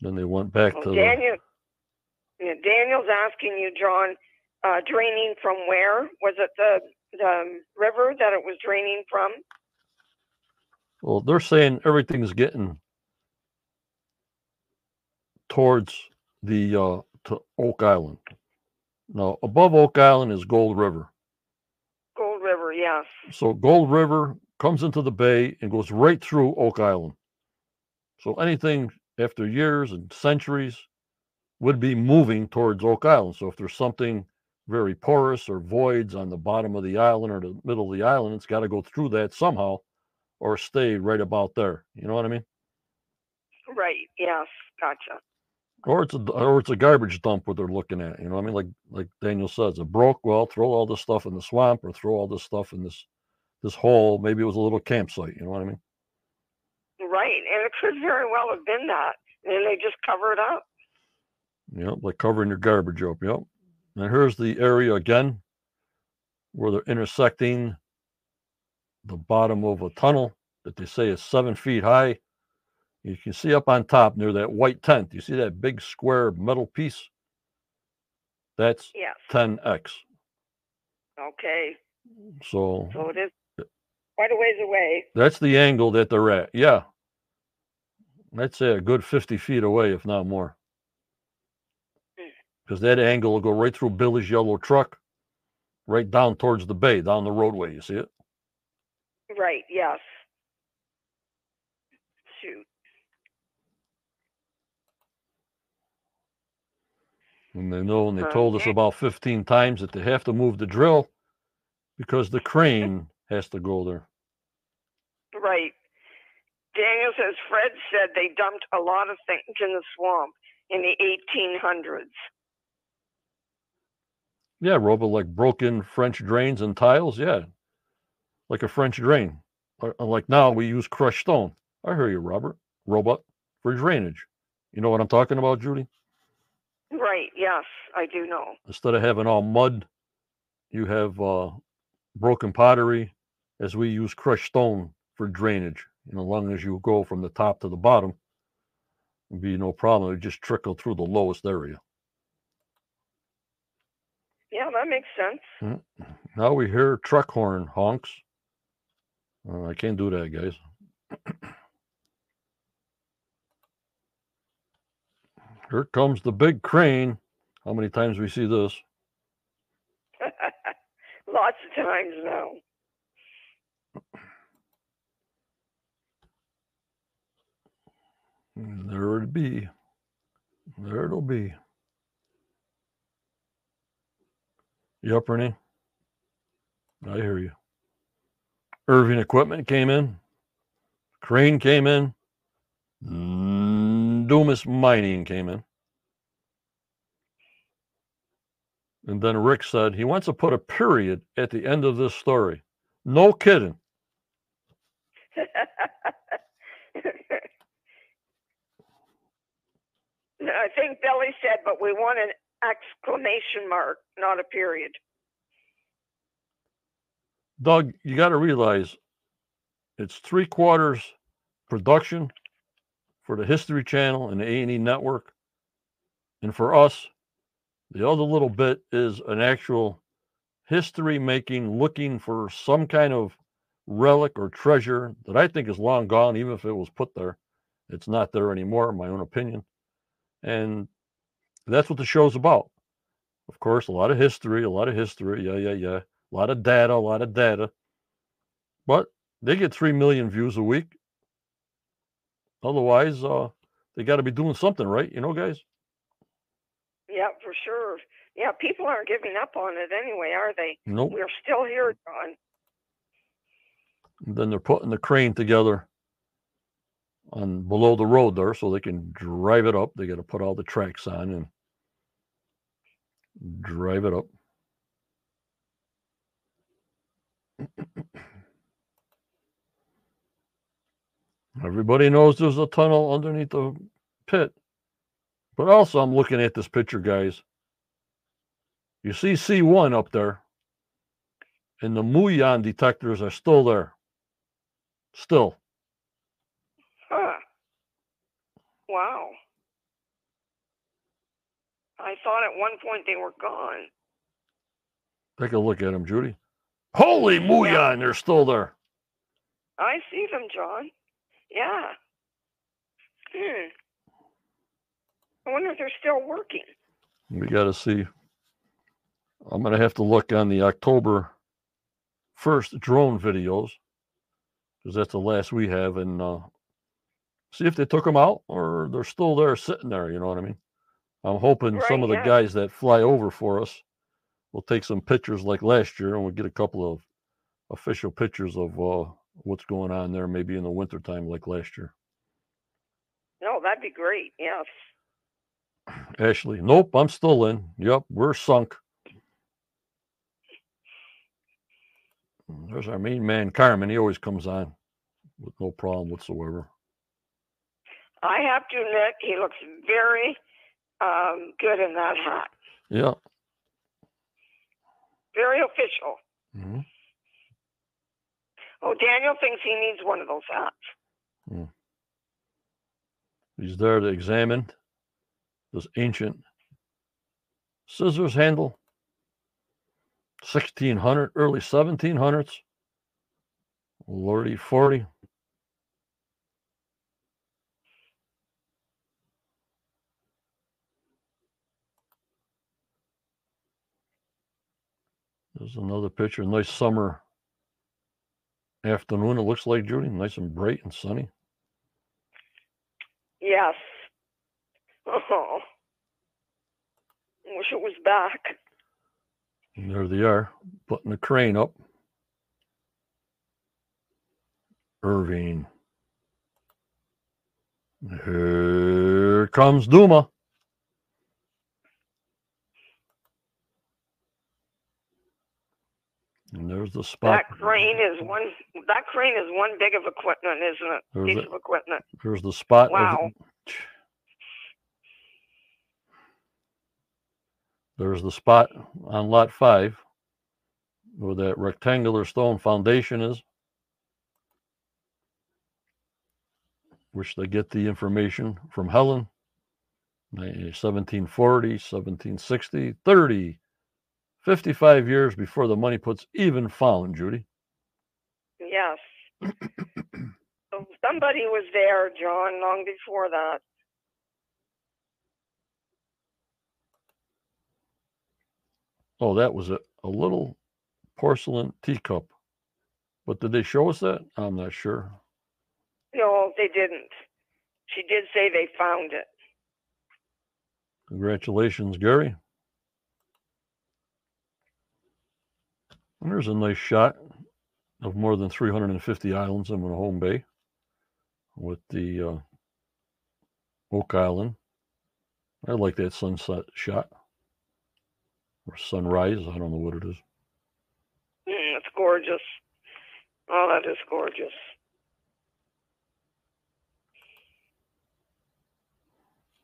Then they went back Well, to the, Daniel. Yeah, Daniel's asking you, John. Uh, draining from where? Was it the the river that it was draining from? well, they're saying everything's getting towards the uh to Oak Island. Now above Oak Island is Gold River. Gold River. Yes. So Gold River comes into the bay and goes right through Oak Island. So anything after years and centuries would be moving towards Oak Island. So if there's something very porous or voids on the bottom of the island or the middle of the island, it's got to go through that somehow or stay right about there. You know what I mean? Right. Yes. Gotcha. Or it's a or it's a garbage dump what they're looking at. You know what I mean? Like like Daniel says, it broke. Well, throw all this stuff in the swamp or throw all this stuff in this this hole. Maybe it was a little campsite. You know what I mean? Right. And it could very well have been that. And they just cover it up. Yep, like covering your garbage up. Yep. And here's the area again where they're intersecting the bottom of a tunnel that they say is seven feet high. You can see up on top near that white tent. You see that big square metal piece? That's Yes. 10x. Okay. So So it is quite a ways away. that's the angle that they're at. Yeah. I'd say a good 50 feet away, if not more. Mm. Because that angle will go right through Billy's yellow truck, right down towards the bay, down the roadway. You see it? Right. Yes. Shoot. And they know, and they Uh, told us about 15 times that they have to move the drill because the crane has to go there. Right. Daniel says Fred said they dumped a lot of things in the swamp in the 1800s. Yeah, Robo, like broken French drains and tiles. Yeah, like a French drain. Or- or Like now we use crushed stone. I hear you, Robert. Robot for drainage. You know what I'm talking about, Judy? Right. Yes, I do know. Instead of having all mud, you have uh, broken pottery, as we use crushed stone for drainage. And as long as you go from the top to the bottom, it'd be no problem. It just trickle through the lowest area. Yeah, that makes sense. Now we hear truck horn honks. Uh, I can't do that, guys. Here comes the big crane. How many times we see this? Lots of times now. There it be. There it'll be. Yep, Renee. I hear you. Irving Equipment came in. Crane came in. Mm, Dumas Mining came in. And then Rick said he wants to put a period at the end of this story. No kidding. I think Billy said, but we want an exclamation mark, not a period. Doug, you got to realize it's three quarters production for the History Channel and the A&E Network, and for us, the other little bit is an actual history making, looking for some kind of relic or treasure that I think is long gone, even if it was put there. It's not there anymore, in my own opinion. And that's what the show's about. Of course, a lot of history, a lot of history. Yeah, yeah, yeah. A lot of data, a lot of data. But they get 3 million views a week. Otherwise, uh, they got to be doing something, right? You know, guys? Yeah, for sure. Yeah, people aren't giving up on it anyway, are they? Nope. We're still here, John. And then they're putting the crane together on below the road there so they can drive it up. They got to put all the tracks on and drive it up. Everybody knows there's a tunnel underneath the pit. But also, I'm looking at this picture, guys. You see C1 up there, and the Muon detectors are still there. Still. Huh. Wow. I thought at one point they were gone. Take a look at them, Judy. Holy Muon, they're still there. I see them, John. Yeah. Hmm. I wonder if they're still working. We got to see. I'm going to have to look on the October 1st drone videos because that's the last we have and uh, see if they took them out or they're still there sitting there. You know what I mean? I'm hoping some Right, of the yeah. guys that fly over for us will take some pictures like last year and we'll get a couple of official pictures of uh, what's going on there, maybe in the wintertime like last year. No, that'd be great. Yes. Ashley, nope, I'm still in. Yep, we're sunk. There's our main man, Carmen. He always comes on with no problem whatsoever. I have to admit, he looks very um, good in that hat. Yeah. Very official. Oh, Daniel thinks he needs one of those hats. Hmm. He's there to examine this ancient scissors handle. 1600, early 1700s. Lordy 40. There's another picture. Nice summer afternoon, it looks like, Judy. Nice and bright and sunny. Yes. Oh. Wish it was back. And there they are, putting the crane up. Irving. Here comes Dumas. And there's the spot. That crane is one. That crane is one big of equipment, isn't it? There's, Piece the, of equipment. there's the spot. Wow. there's the spot on lot five where that rectangular stone foundation is. Which they get the information from Helen. Ni- 1740, 1760, 30, 55 years before the money pit's even found, Judy. Yes. so somebody was there, John, long before that. Oh, that was a, a little porcelain teacup. But did they show us that? I'm not sure. No, they didn't. She did say they found it. Congratulations, Gary. There's a nice shot of more than 350 islands in the Mahone Bay with the uh, Oak Island. I like that sunset shot or sunrise. I don't know what it is. Mm, it's gorgeous. Oh, that is gorgeous.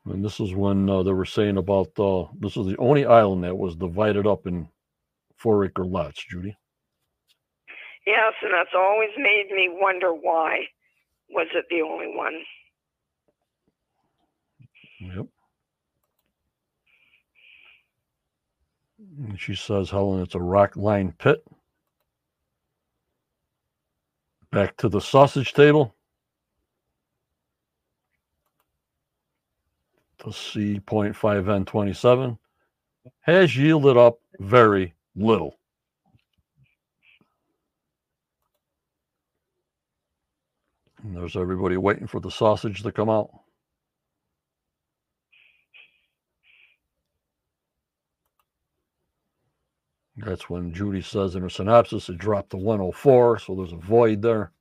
And this is when uh, they were saying about uh, this is the only island that was divided up in four acre lots, Judy. Yes, and that's always made me wonder why was it the only one? Yep. And she says, Helen, it's a rock lined pit. Back to the sausage table. The C.5N27 has yielded up very little. And there's everybody waiting for the sausage to come out. That's when Judy says in her synopsis it dropped to 104, so there's a void there.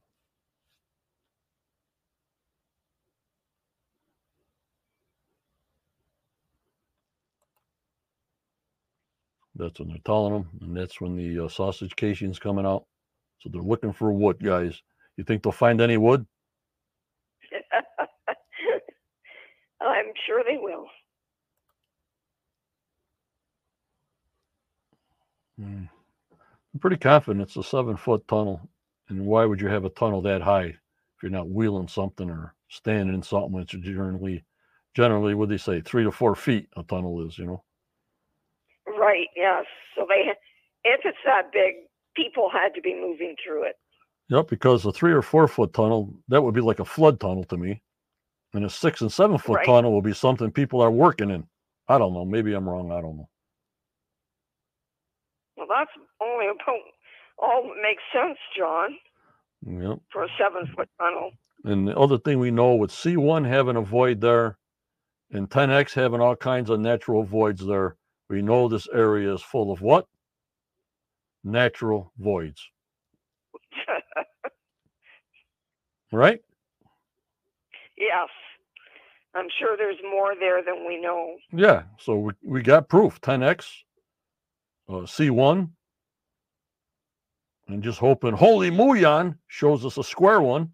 That's when they're telling them, and that's when the uh, sausage casing's coming out. So they're looking for wood, guys. You think they'll find any wood? I'm sure they will. Hmm. I'm pretty confident it's a seven foot tunnel. And why would you have a tunnel that high if you're not wheeling something or standing in something which generally, generally, what they say, three to four feet a tunnel is, you know? Right, yes. So they, if it's that big, people had to be moving through it. Yep, because a three or four foot tunnel, that would be like a flood tunnel to me. And a six and seven foot Right. tunnel will be something people are working in. I don't know. Maybe I'm wrong. I don't know. Well, that's only about all that makes sense, John, Yep. for a seven foot tunnel. And the other thing we know with C1 having a void there And 10X having all kinds of natural voids there. We know this area is full of what? Natural voids. right? yes. I'm sure there's more there than we know. Yeah. So we, we got proof 10X, uh, C1, and just hoping Holy Muon shows us a square one.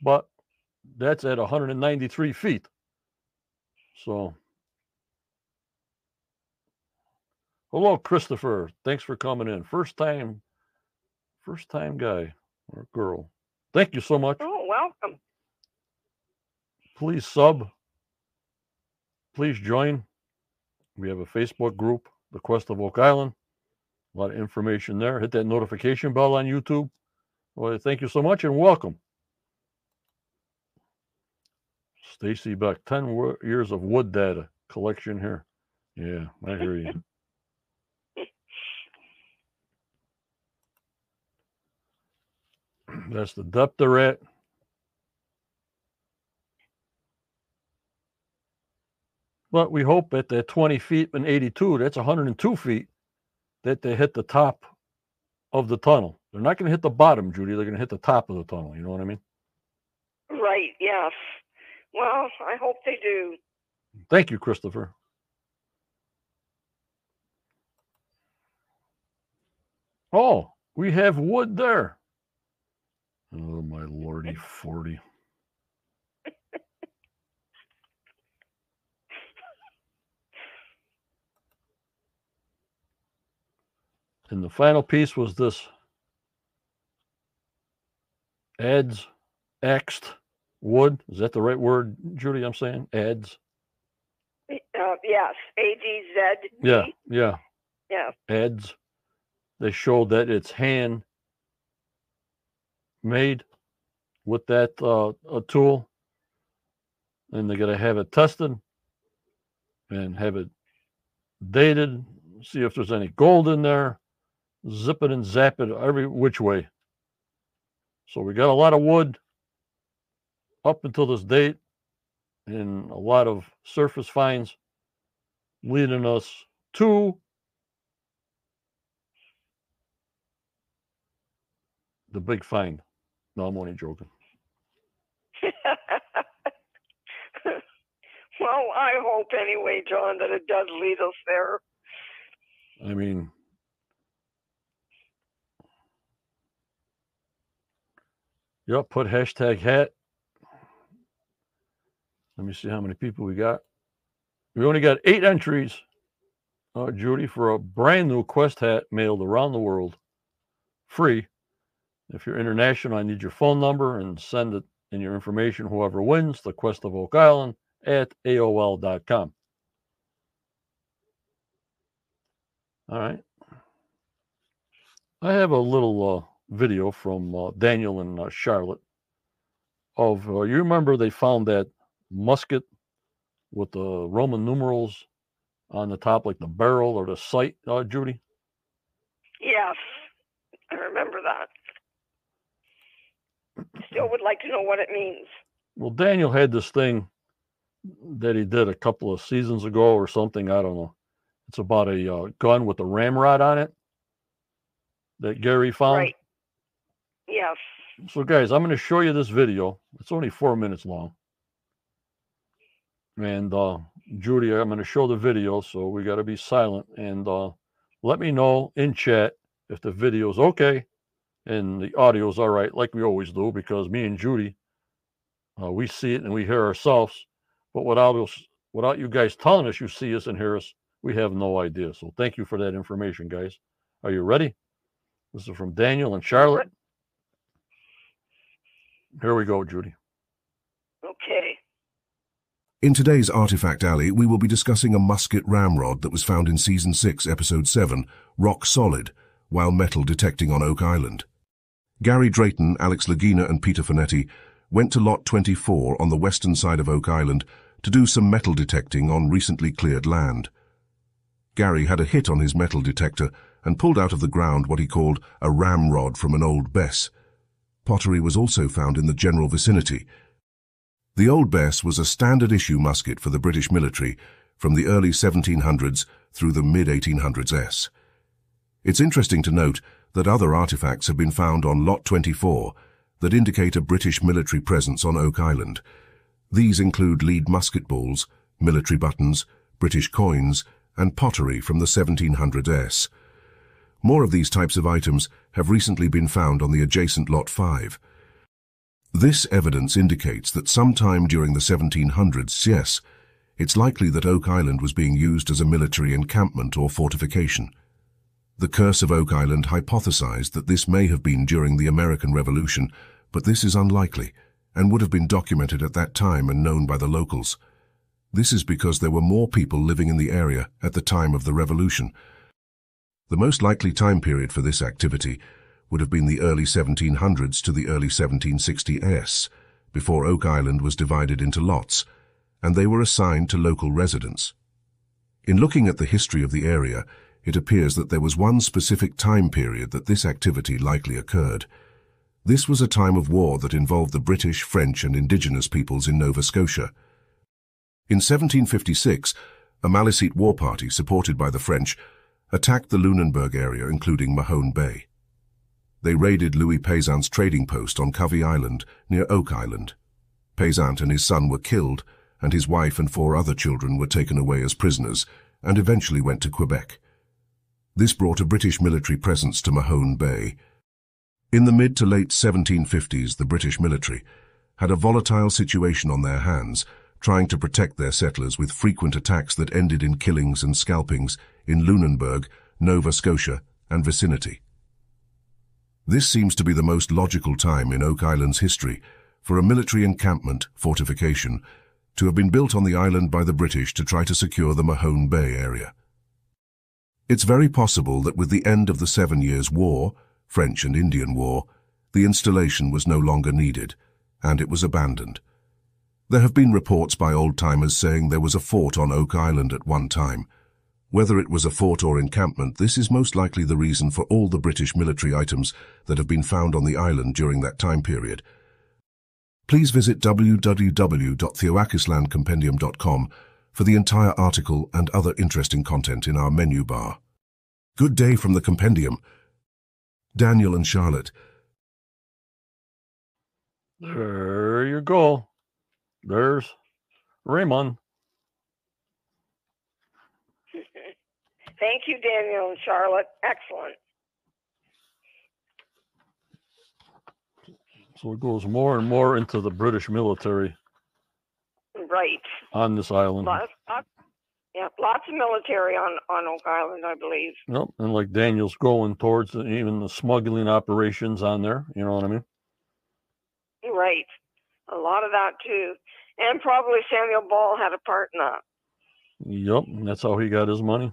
But that's at 193 feet. So, hello, Christopher. Thanks for coming in. First time, first time guy or girl. Thank you so much. Oh, welcome. Please sub. Please join. We have a Facebook group, The Quest of Oak Island. A lot of information there. Hit that notification bell on YouTube. Well, thank you so much and welcome. Stacy Beck, 10 years of wood data collection here. Yeah, I hear you. That's the depth they're at. But we hope that at that 20 feet and 82, that's 102 feet, that they hit the top of the tunnel. They're not going to hit the bottom, Judy. They're going to hit the top of the tunnel. You know what I mean? Right, yes. Well, I hope they do. Thank you, Christopher. Oh, we have wood there. Oh, my lordy 40. and the final piece was this Ed's Xed wood. Is that the right word, Judy? I'm saying Ed's. Uh, yes, A D Z. Yeah, yeah. Yeah. Ed's. They showed that it's hand made with that uh, a tool, and they got to have it tested and have it dated. See if there's any gold in there. Zip it and zap it every which way. So we got a lot of wood up until this date, and a lot of surface finds leading us to the big find. No, I'm only joking. well, I hope anyway, John, that it does lead us there. I mean, yep, put hashtag hat. Let me see how many people we got. We only got eight entries, uh, Judy, for a brand new Quest hat mailed around the world, free. If you're international, I need your phone number and send it and your information. Whoever wins the Quest of Oak Island at AOL.com. All right. I have a little uh, video from uh, Daniel and uh, Charlotte of uh, you remember they found that musket with the Roman numerals on the top, like the barrel or the sight, uh, Judy. Yes, I remember that. Still would like to know what it means. Well, Daniel had this thing that he did a couple of seasons ago or something. I don't know. It's about a uh, gun with a ramrod on it that Gary found. Right. Yes. So, guys, I'm going to show you this video. It's only four minutes long. And uh, Judy, I'm going to show the video, so we got to be silent. And uh, let me know in chat if the video's okay and the audio's all right, like we always do, because me and Judy, uh, we see it and we hear ourselves. But without us, without you guys telling us you see us and hear us, we have no idea. So thank you for that information, guys. Are you ready? This is from Daniel and Charlotte. Here we go, Judy. Okay. In today's Artifact Alley, we will be discussing a musket ramrod that was found in Season 6, Episode 7, Rock Solid, while metal detecting on Oak Island. Gary Drayton, Alex Lagina, and Peter Fornetti went to Lot 24 on the western side of Oak Island to do some metal detecting on recently cleared land. Gary had a hit on his metal detector and pulled out of the ground what he called a ramrod from an old bess. Pottery was also found in the general vicinity. The Old Bess was a standard issue musket for the British military from the early 1700s through the mid-1800s S. It's interesting to note that other artifacts have been found on Lot 24 that indicate a British military presence on Oak Island. These include lead musket balls, military buttons, British coins, and pottery from the 1700s More of these types of items have recently been found on the adjacent Lot 5. This evidence indicates that sometime during the 1700s, yes, it's likely that Oak Island was being used as a military encampment or fortification. The Curse of Oak Island hypothesized that this may have been during the American Revolution, but this is unlikely and would have been documented at that time and known by the locals. This is because there were more people living in the area at the time of the revolution. The most likely time period for this activity would have been the early 1700s to the early 1760s, before Oak Island was divided into lots, and they were assigned to local residents. In looking at the history of the area, it appears that there was one specific time period that this activity likely occurred. This was a time of war that involved the British, French and indigenous peoples in Nova Scotia. In 1756, a Maliseet war party supported by the French attacked the Lunenburg area including Mahone Bay. They raided Louis Payzant's trading post on Covey Island, near Oak Island. Payzant and his son were killed, and his wife and four other children were taken away as prisoners, and eventually went to Quebec. This brought a British military presence to Mahone Bay. In the mid to late 1750s, the British military had a volatile situation on their hands, trying to protect their settlers with frequent attacks that ended in killings and scalpings in Lunenburg, Nova Scotia, and vicinity. This seems to be the most logical time in Oak Island's history for a military encampment, fortification, to have been built on the island by the British to try to secure the Mahone Bay area. It's very possible that with the end of the Seven Years' War, French and Indian War, the installation was no longer needed, and it was abandoned. There have been reports by old-timers saying there was a fort on Oak Island at one time, whether it was a fort or encampment, this is most likely the reason for all the British military items that have been found on the island during that time period. Please visit www.theoakislandcompendium.com for the entire article and other interesting content in our menu bar. Good day from the compendium. Daniel and Charlotte. There you go. There's Raymond. Thank you, Daniel and Charlotte. Excellent. So it goes more and more into the British military Right. on this island. Lots, lots, yeah, lots of military on, on Oak Island, I believe. Yep. And like Daniel's going towards the, even the smuggling operations on there. You know what I mean? Right. A lot of that too. And probably Samuel Ball had a part in that. Yep. That's how he got his money.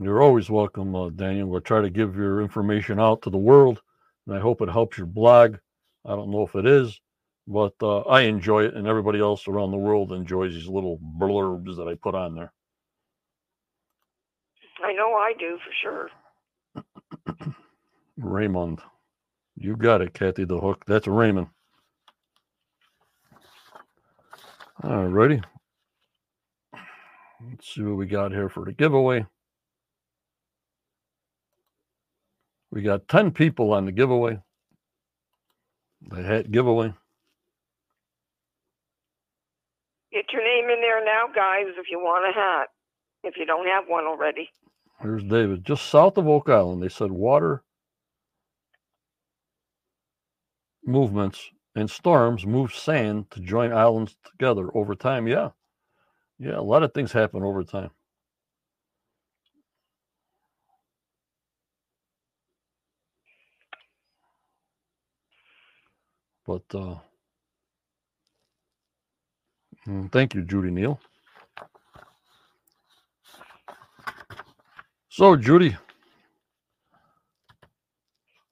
You're always welcome, uh, Daniel. We'll try to give your information out to the world, and I hope it helps your blog. I don't know if it is, but uh, I enjoy it, and everybody else around the world enjoys these little blurbs that I put on there. I know I do for sure. Raymond. You got it, Kathy the Hook. That's Raymond. All righty. Let's see what we got here for the giveaway. We got 10 people on the giveaway. The hat giveaway. Get your name in there now, guys, if you want a hat. If you don't have one already. Here's David. Just south of Oak Island, they said water movements and storms move sand to join islands together over time. Yeah. Yeah, a lot of things happen over time. But uh, mm, thank you, Judy Neal. So, Judy,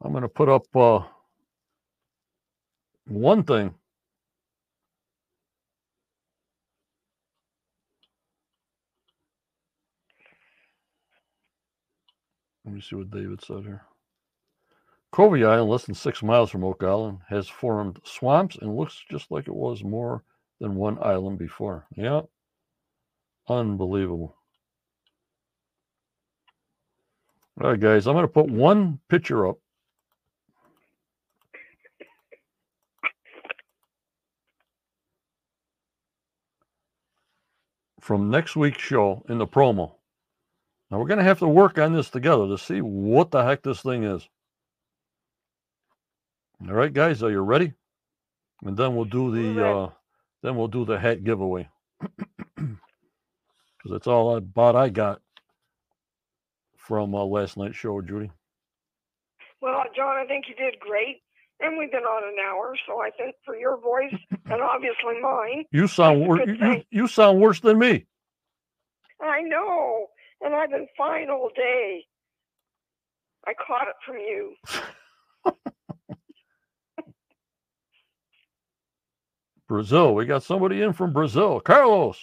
I'm going to put up uh, one thing. Let me see what David said here. Covey Island, less than six miles from Oak Island, has formed swamps and looks just like it was more than one island before. Yeah. Unbelievable. All right, guys, I'm going to put one picture up. From next week's show in the promo. Now, we're going to have to work on this together to see what the heck this thing is. All right, guys, are you ready? And then we'll do the uh, then we'll do the hat giveaway because that's all I bought. I got from uh, last night's show, Judy. Well, John, I think you did great. And we've been on an hour, so I think for your voice and obviously mine, You sound That's a wor- you, you, you sound worse than me. I know. And I've been fine all day. I caught it from you. Brazil, we got somebody in from Brazil. Carlos,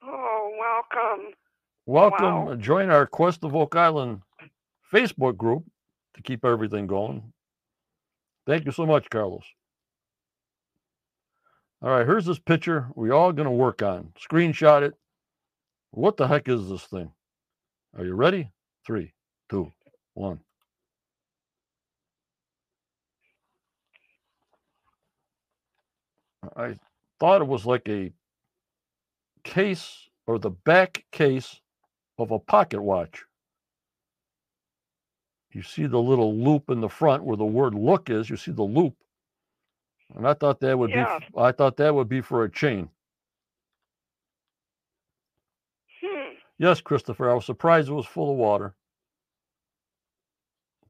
Oh, welcome. welcome. Wow. Join our Quest of Oak Island Facebook group to keep everything going. Thank you so much, Carlos. All right, here's this picture we all going to work on. Screenshot it. What the heck is this thing? Are you ready? Three, two, one. I thought it was like a case or the back case of a pocket watch. You see the little loop in the front where the word look is, you see the loop. And I thought that would Yeah. be I thought that would be for a chain. Hmm. Yes, Christopher, I was surprised it was full of water.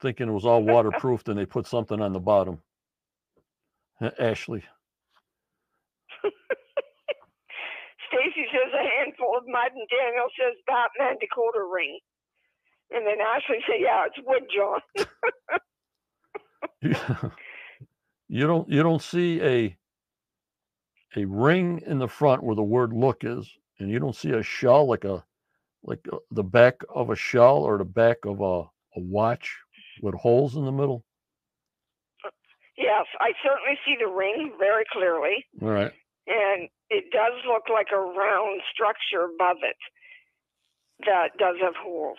Thinking it was all waterproofed and they put something on the bottom. Ashley. Stacy says a handful of mud, and Daniel says Batman Dakota ring. And then Ashley said, "Yeah, it's wood, John." you don't you don't see a a ring in the front where the word look is and you don't see a shell like a like uh, the back of a shell or the back of a, a watch with holes in the middle Yes, I certainly see the ring very clearly, all right and it does look like a round structure above it that does have holes.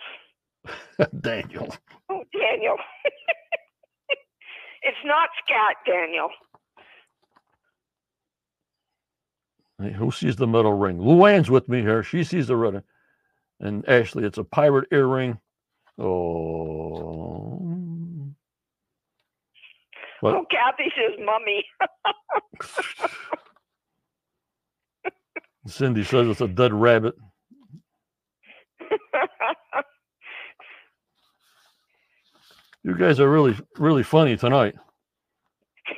daniel Oh, Daniel. it's not scat, Daniel. Hey, who sees the metal ring luann's with me here she sees the red and ashley it's a pirate earring oh What? Oh, Kathy says mummy. cindy says it's a dead rabbit you guys are really really funny tonight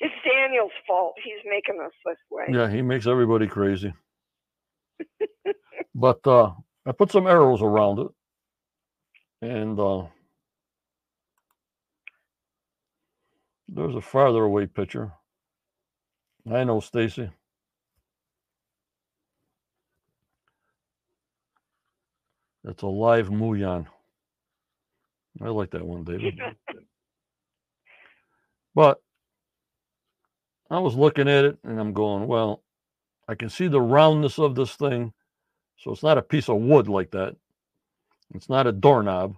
it's Daniel's fault. He's making us this way. Yeah, he makes everybody crazy. but uh I put some arrows around it. And uh there's a farther away picture. I know, Stacy. That's a live Muon. I like that one, David. But I was looking at it and I'm going, well, I can see the roundness of this thing. So it's not a piece of wood like that. It's not a doorknob.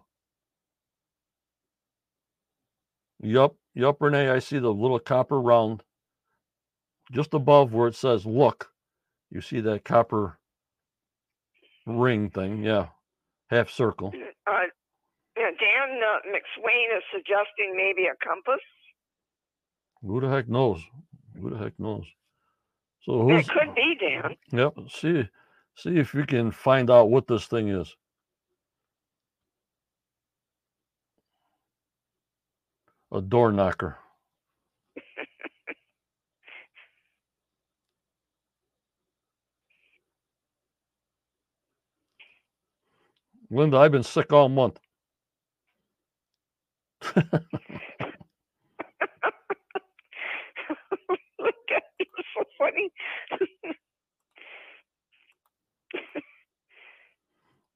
Yup, yup, Renee. I see the little copper round just above where it says look. You see that copper ring thing. Yeah, half circle. Uh, yeah, Dan uh, McSwain is suggesting maybe a compass. Who the heck knows? Who the heck knows? So who's It could be Dan. Yep. See, see if you can find out what this thing is. A door knocker. Linda, I've been sick all month. So funny.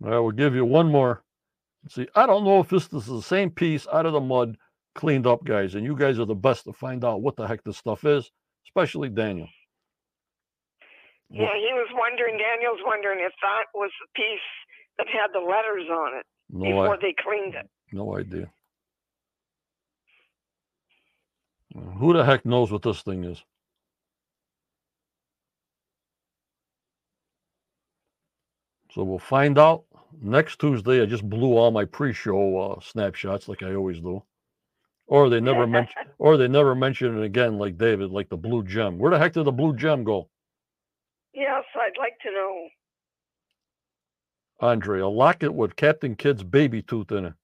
I will give you one more See, I don't know if this, this is the same piece out of the mud, cleaned up, guys, and you guys are the best to find out what the heck this stuff is, especially Daniel. Yeah, he was wondering, Daniel's wondering if that was the piece that had the letters on it No, before I, they cleaned it. no idea. Who the heck knows what this thing is? So we'll find out next Tuesday. I just blew all my pre-show uh, snapshots like I always do, or they never mention, or they never mention it again, like David, like the blue gem. Where the heck did the blue gem go, Yes, I'd like to know. Andre? A locket with Captain Kidd's baby tooth in it.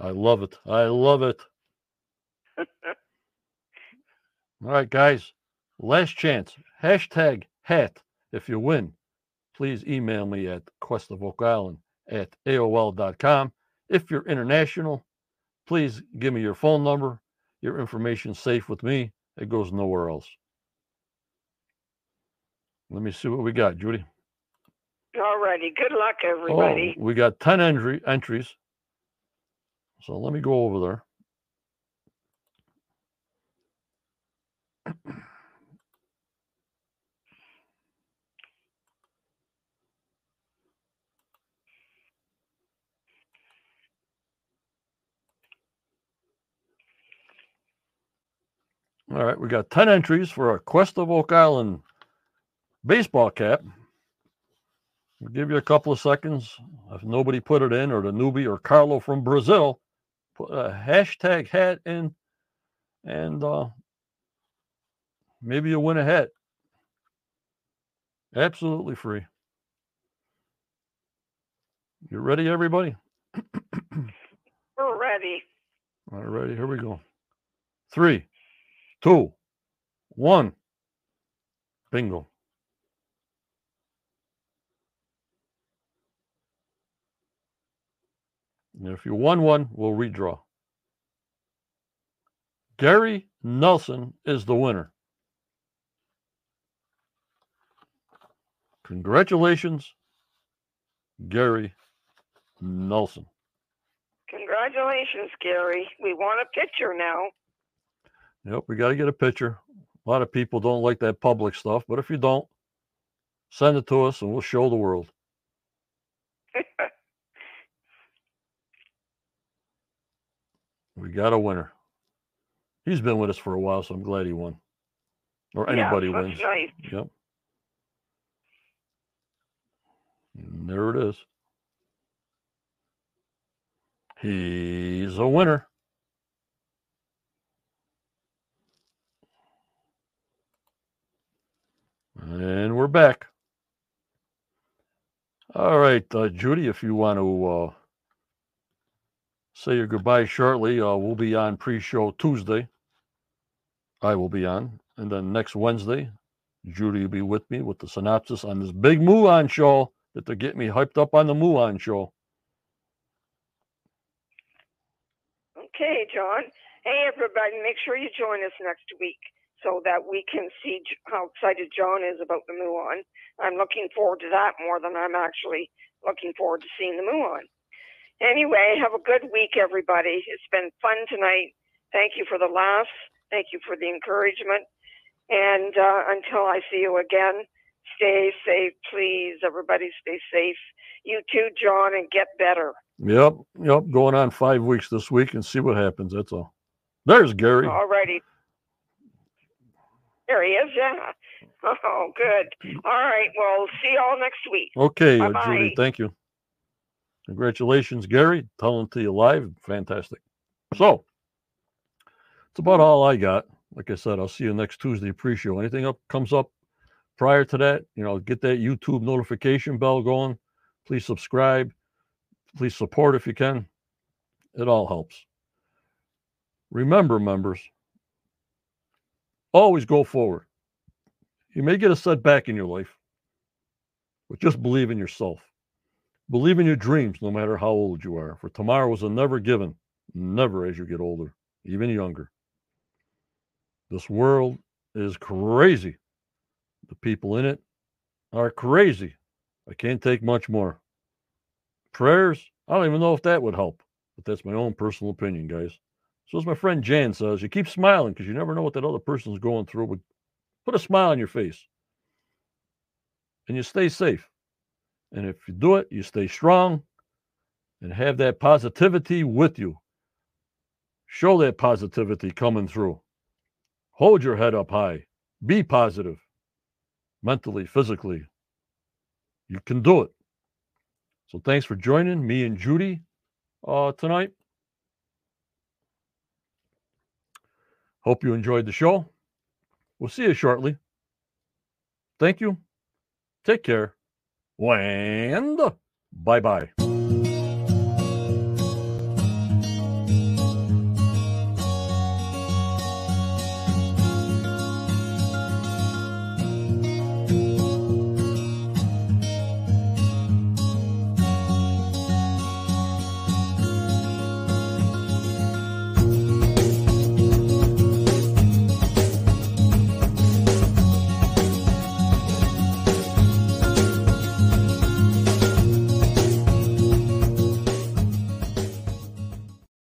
I love it. I love it. All right, guys. Last chance. Hashtag hat. If you win, please email me at quest of Oak Island at AOL.com. If you're international, please give me your phone number. Your information's safe with me. It goes nowhere else. Let me see what we got, Judy. All righty. Good luck, Oh, everybody. we got 10 entry, entries. So let me go over there. All right, we got 10 entries for a Quest of Oak Island baseball cap. We'll give you a couple of seconds. If nobody put it in, or the newbie or Carlo from Brazil, put a hashtag hat in, and uh, maybe you'll win a hat. Absolutely free. You ready, everybody? We're ready. All righty, here we go. Three, two, one. Bingo. And if you won one, we'll redraw. Gary Nelson is the winner. Congratulations, Gary Nelson. Congratulations, Gary. We want a picture now. Yep, we got to get a picture. A lot of people don't like that public stuff, but if you don't, send it to us and we'll show the world. We got a winner. He's been with us for a while, so I'm glad he won. Or Yeah, anybody that's wins. nice. Yep. And there it is. He's a winner. And we're back. All right, uh, Judy, if you want to uh, say your goodbye shortly, uh, we'll be on pre show Tuesday. I will be on. And then next Wednesday, Judy will be with me with the synopsis on this big Muon show that they're getting me hyped up on the Muon show. Okay, John. Hey, everybody, make sure you join us next week so that we can see how excited John is about the Muon. I'm looking forward to that more than I'm actually looking forward to seeing the Muon. Anyway, have a good week, everybody. It's been fun tonight. Thank you for the laughs. Thank you for the encouragement. And uh, until I see you again, stay safe, please. Everybody stay safe. You too, John, and get better. Yep, yep, going on five weeks this week and see what happens. That's all. There's Gary. All righty. There he is, yeah. Oh, good. All right. Well, see y'all next week. Okay, uh, Judy, Bye-bye. thank you. Congratulations, Gary. Telling to you live. Fantastic. So, it's about all I got. Like I said, I'll see you next Tuesday pre show. Anything up comes up prior to that, you know, get that YouTube notification bell going. Please subscribe. Please support if you can. It all helps. Remember, members, always go forward. You may get a setback in your life, but just believe in yourself. Believe in your dreams, no matter how old you are, for tomorrow is a never given, never as you get older, even younger. This world is crazy. The people in it are crazy. I can't take much more. prayers. I don't even know if that would help, but that's my own personal opinion, guys. So as my friend Jan says, you keep smiling because you never know what that other person's going through. But put a smile on your face. And you stay safe. And if you do it, you stay strong and have that positivity with you. Show that positivity coming through. Hold your head up high. Be positive mentally, physically. You can do it. So thanks for joining me and Judy uh, tonight. Hope you enjoyed the show. We'll see you shortly. Thank you. Take care. And bye bye.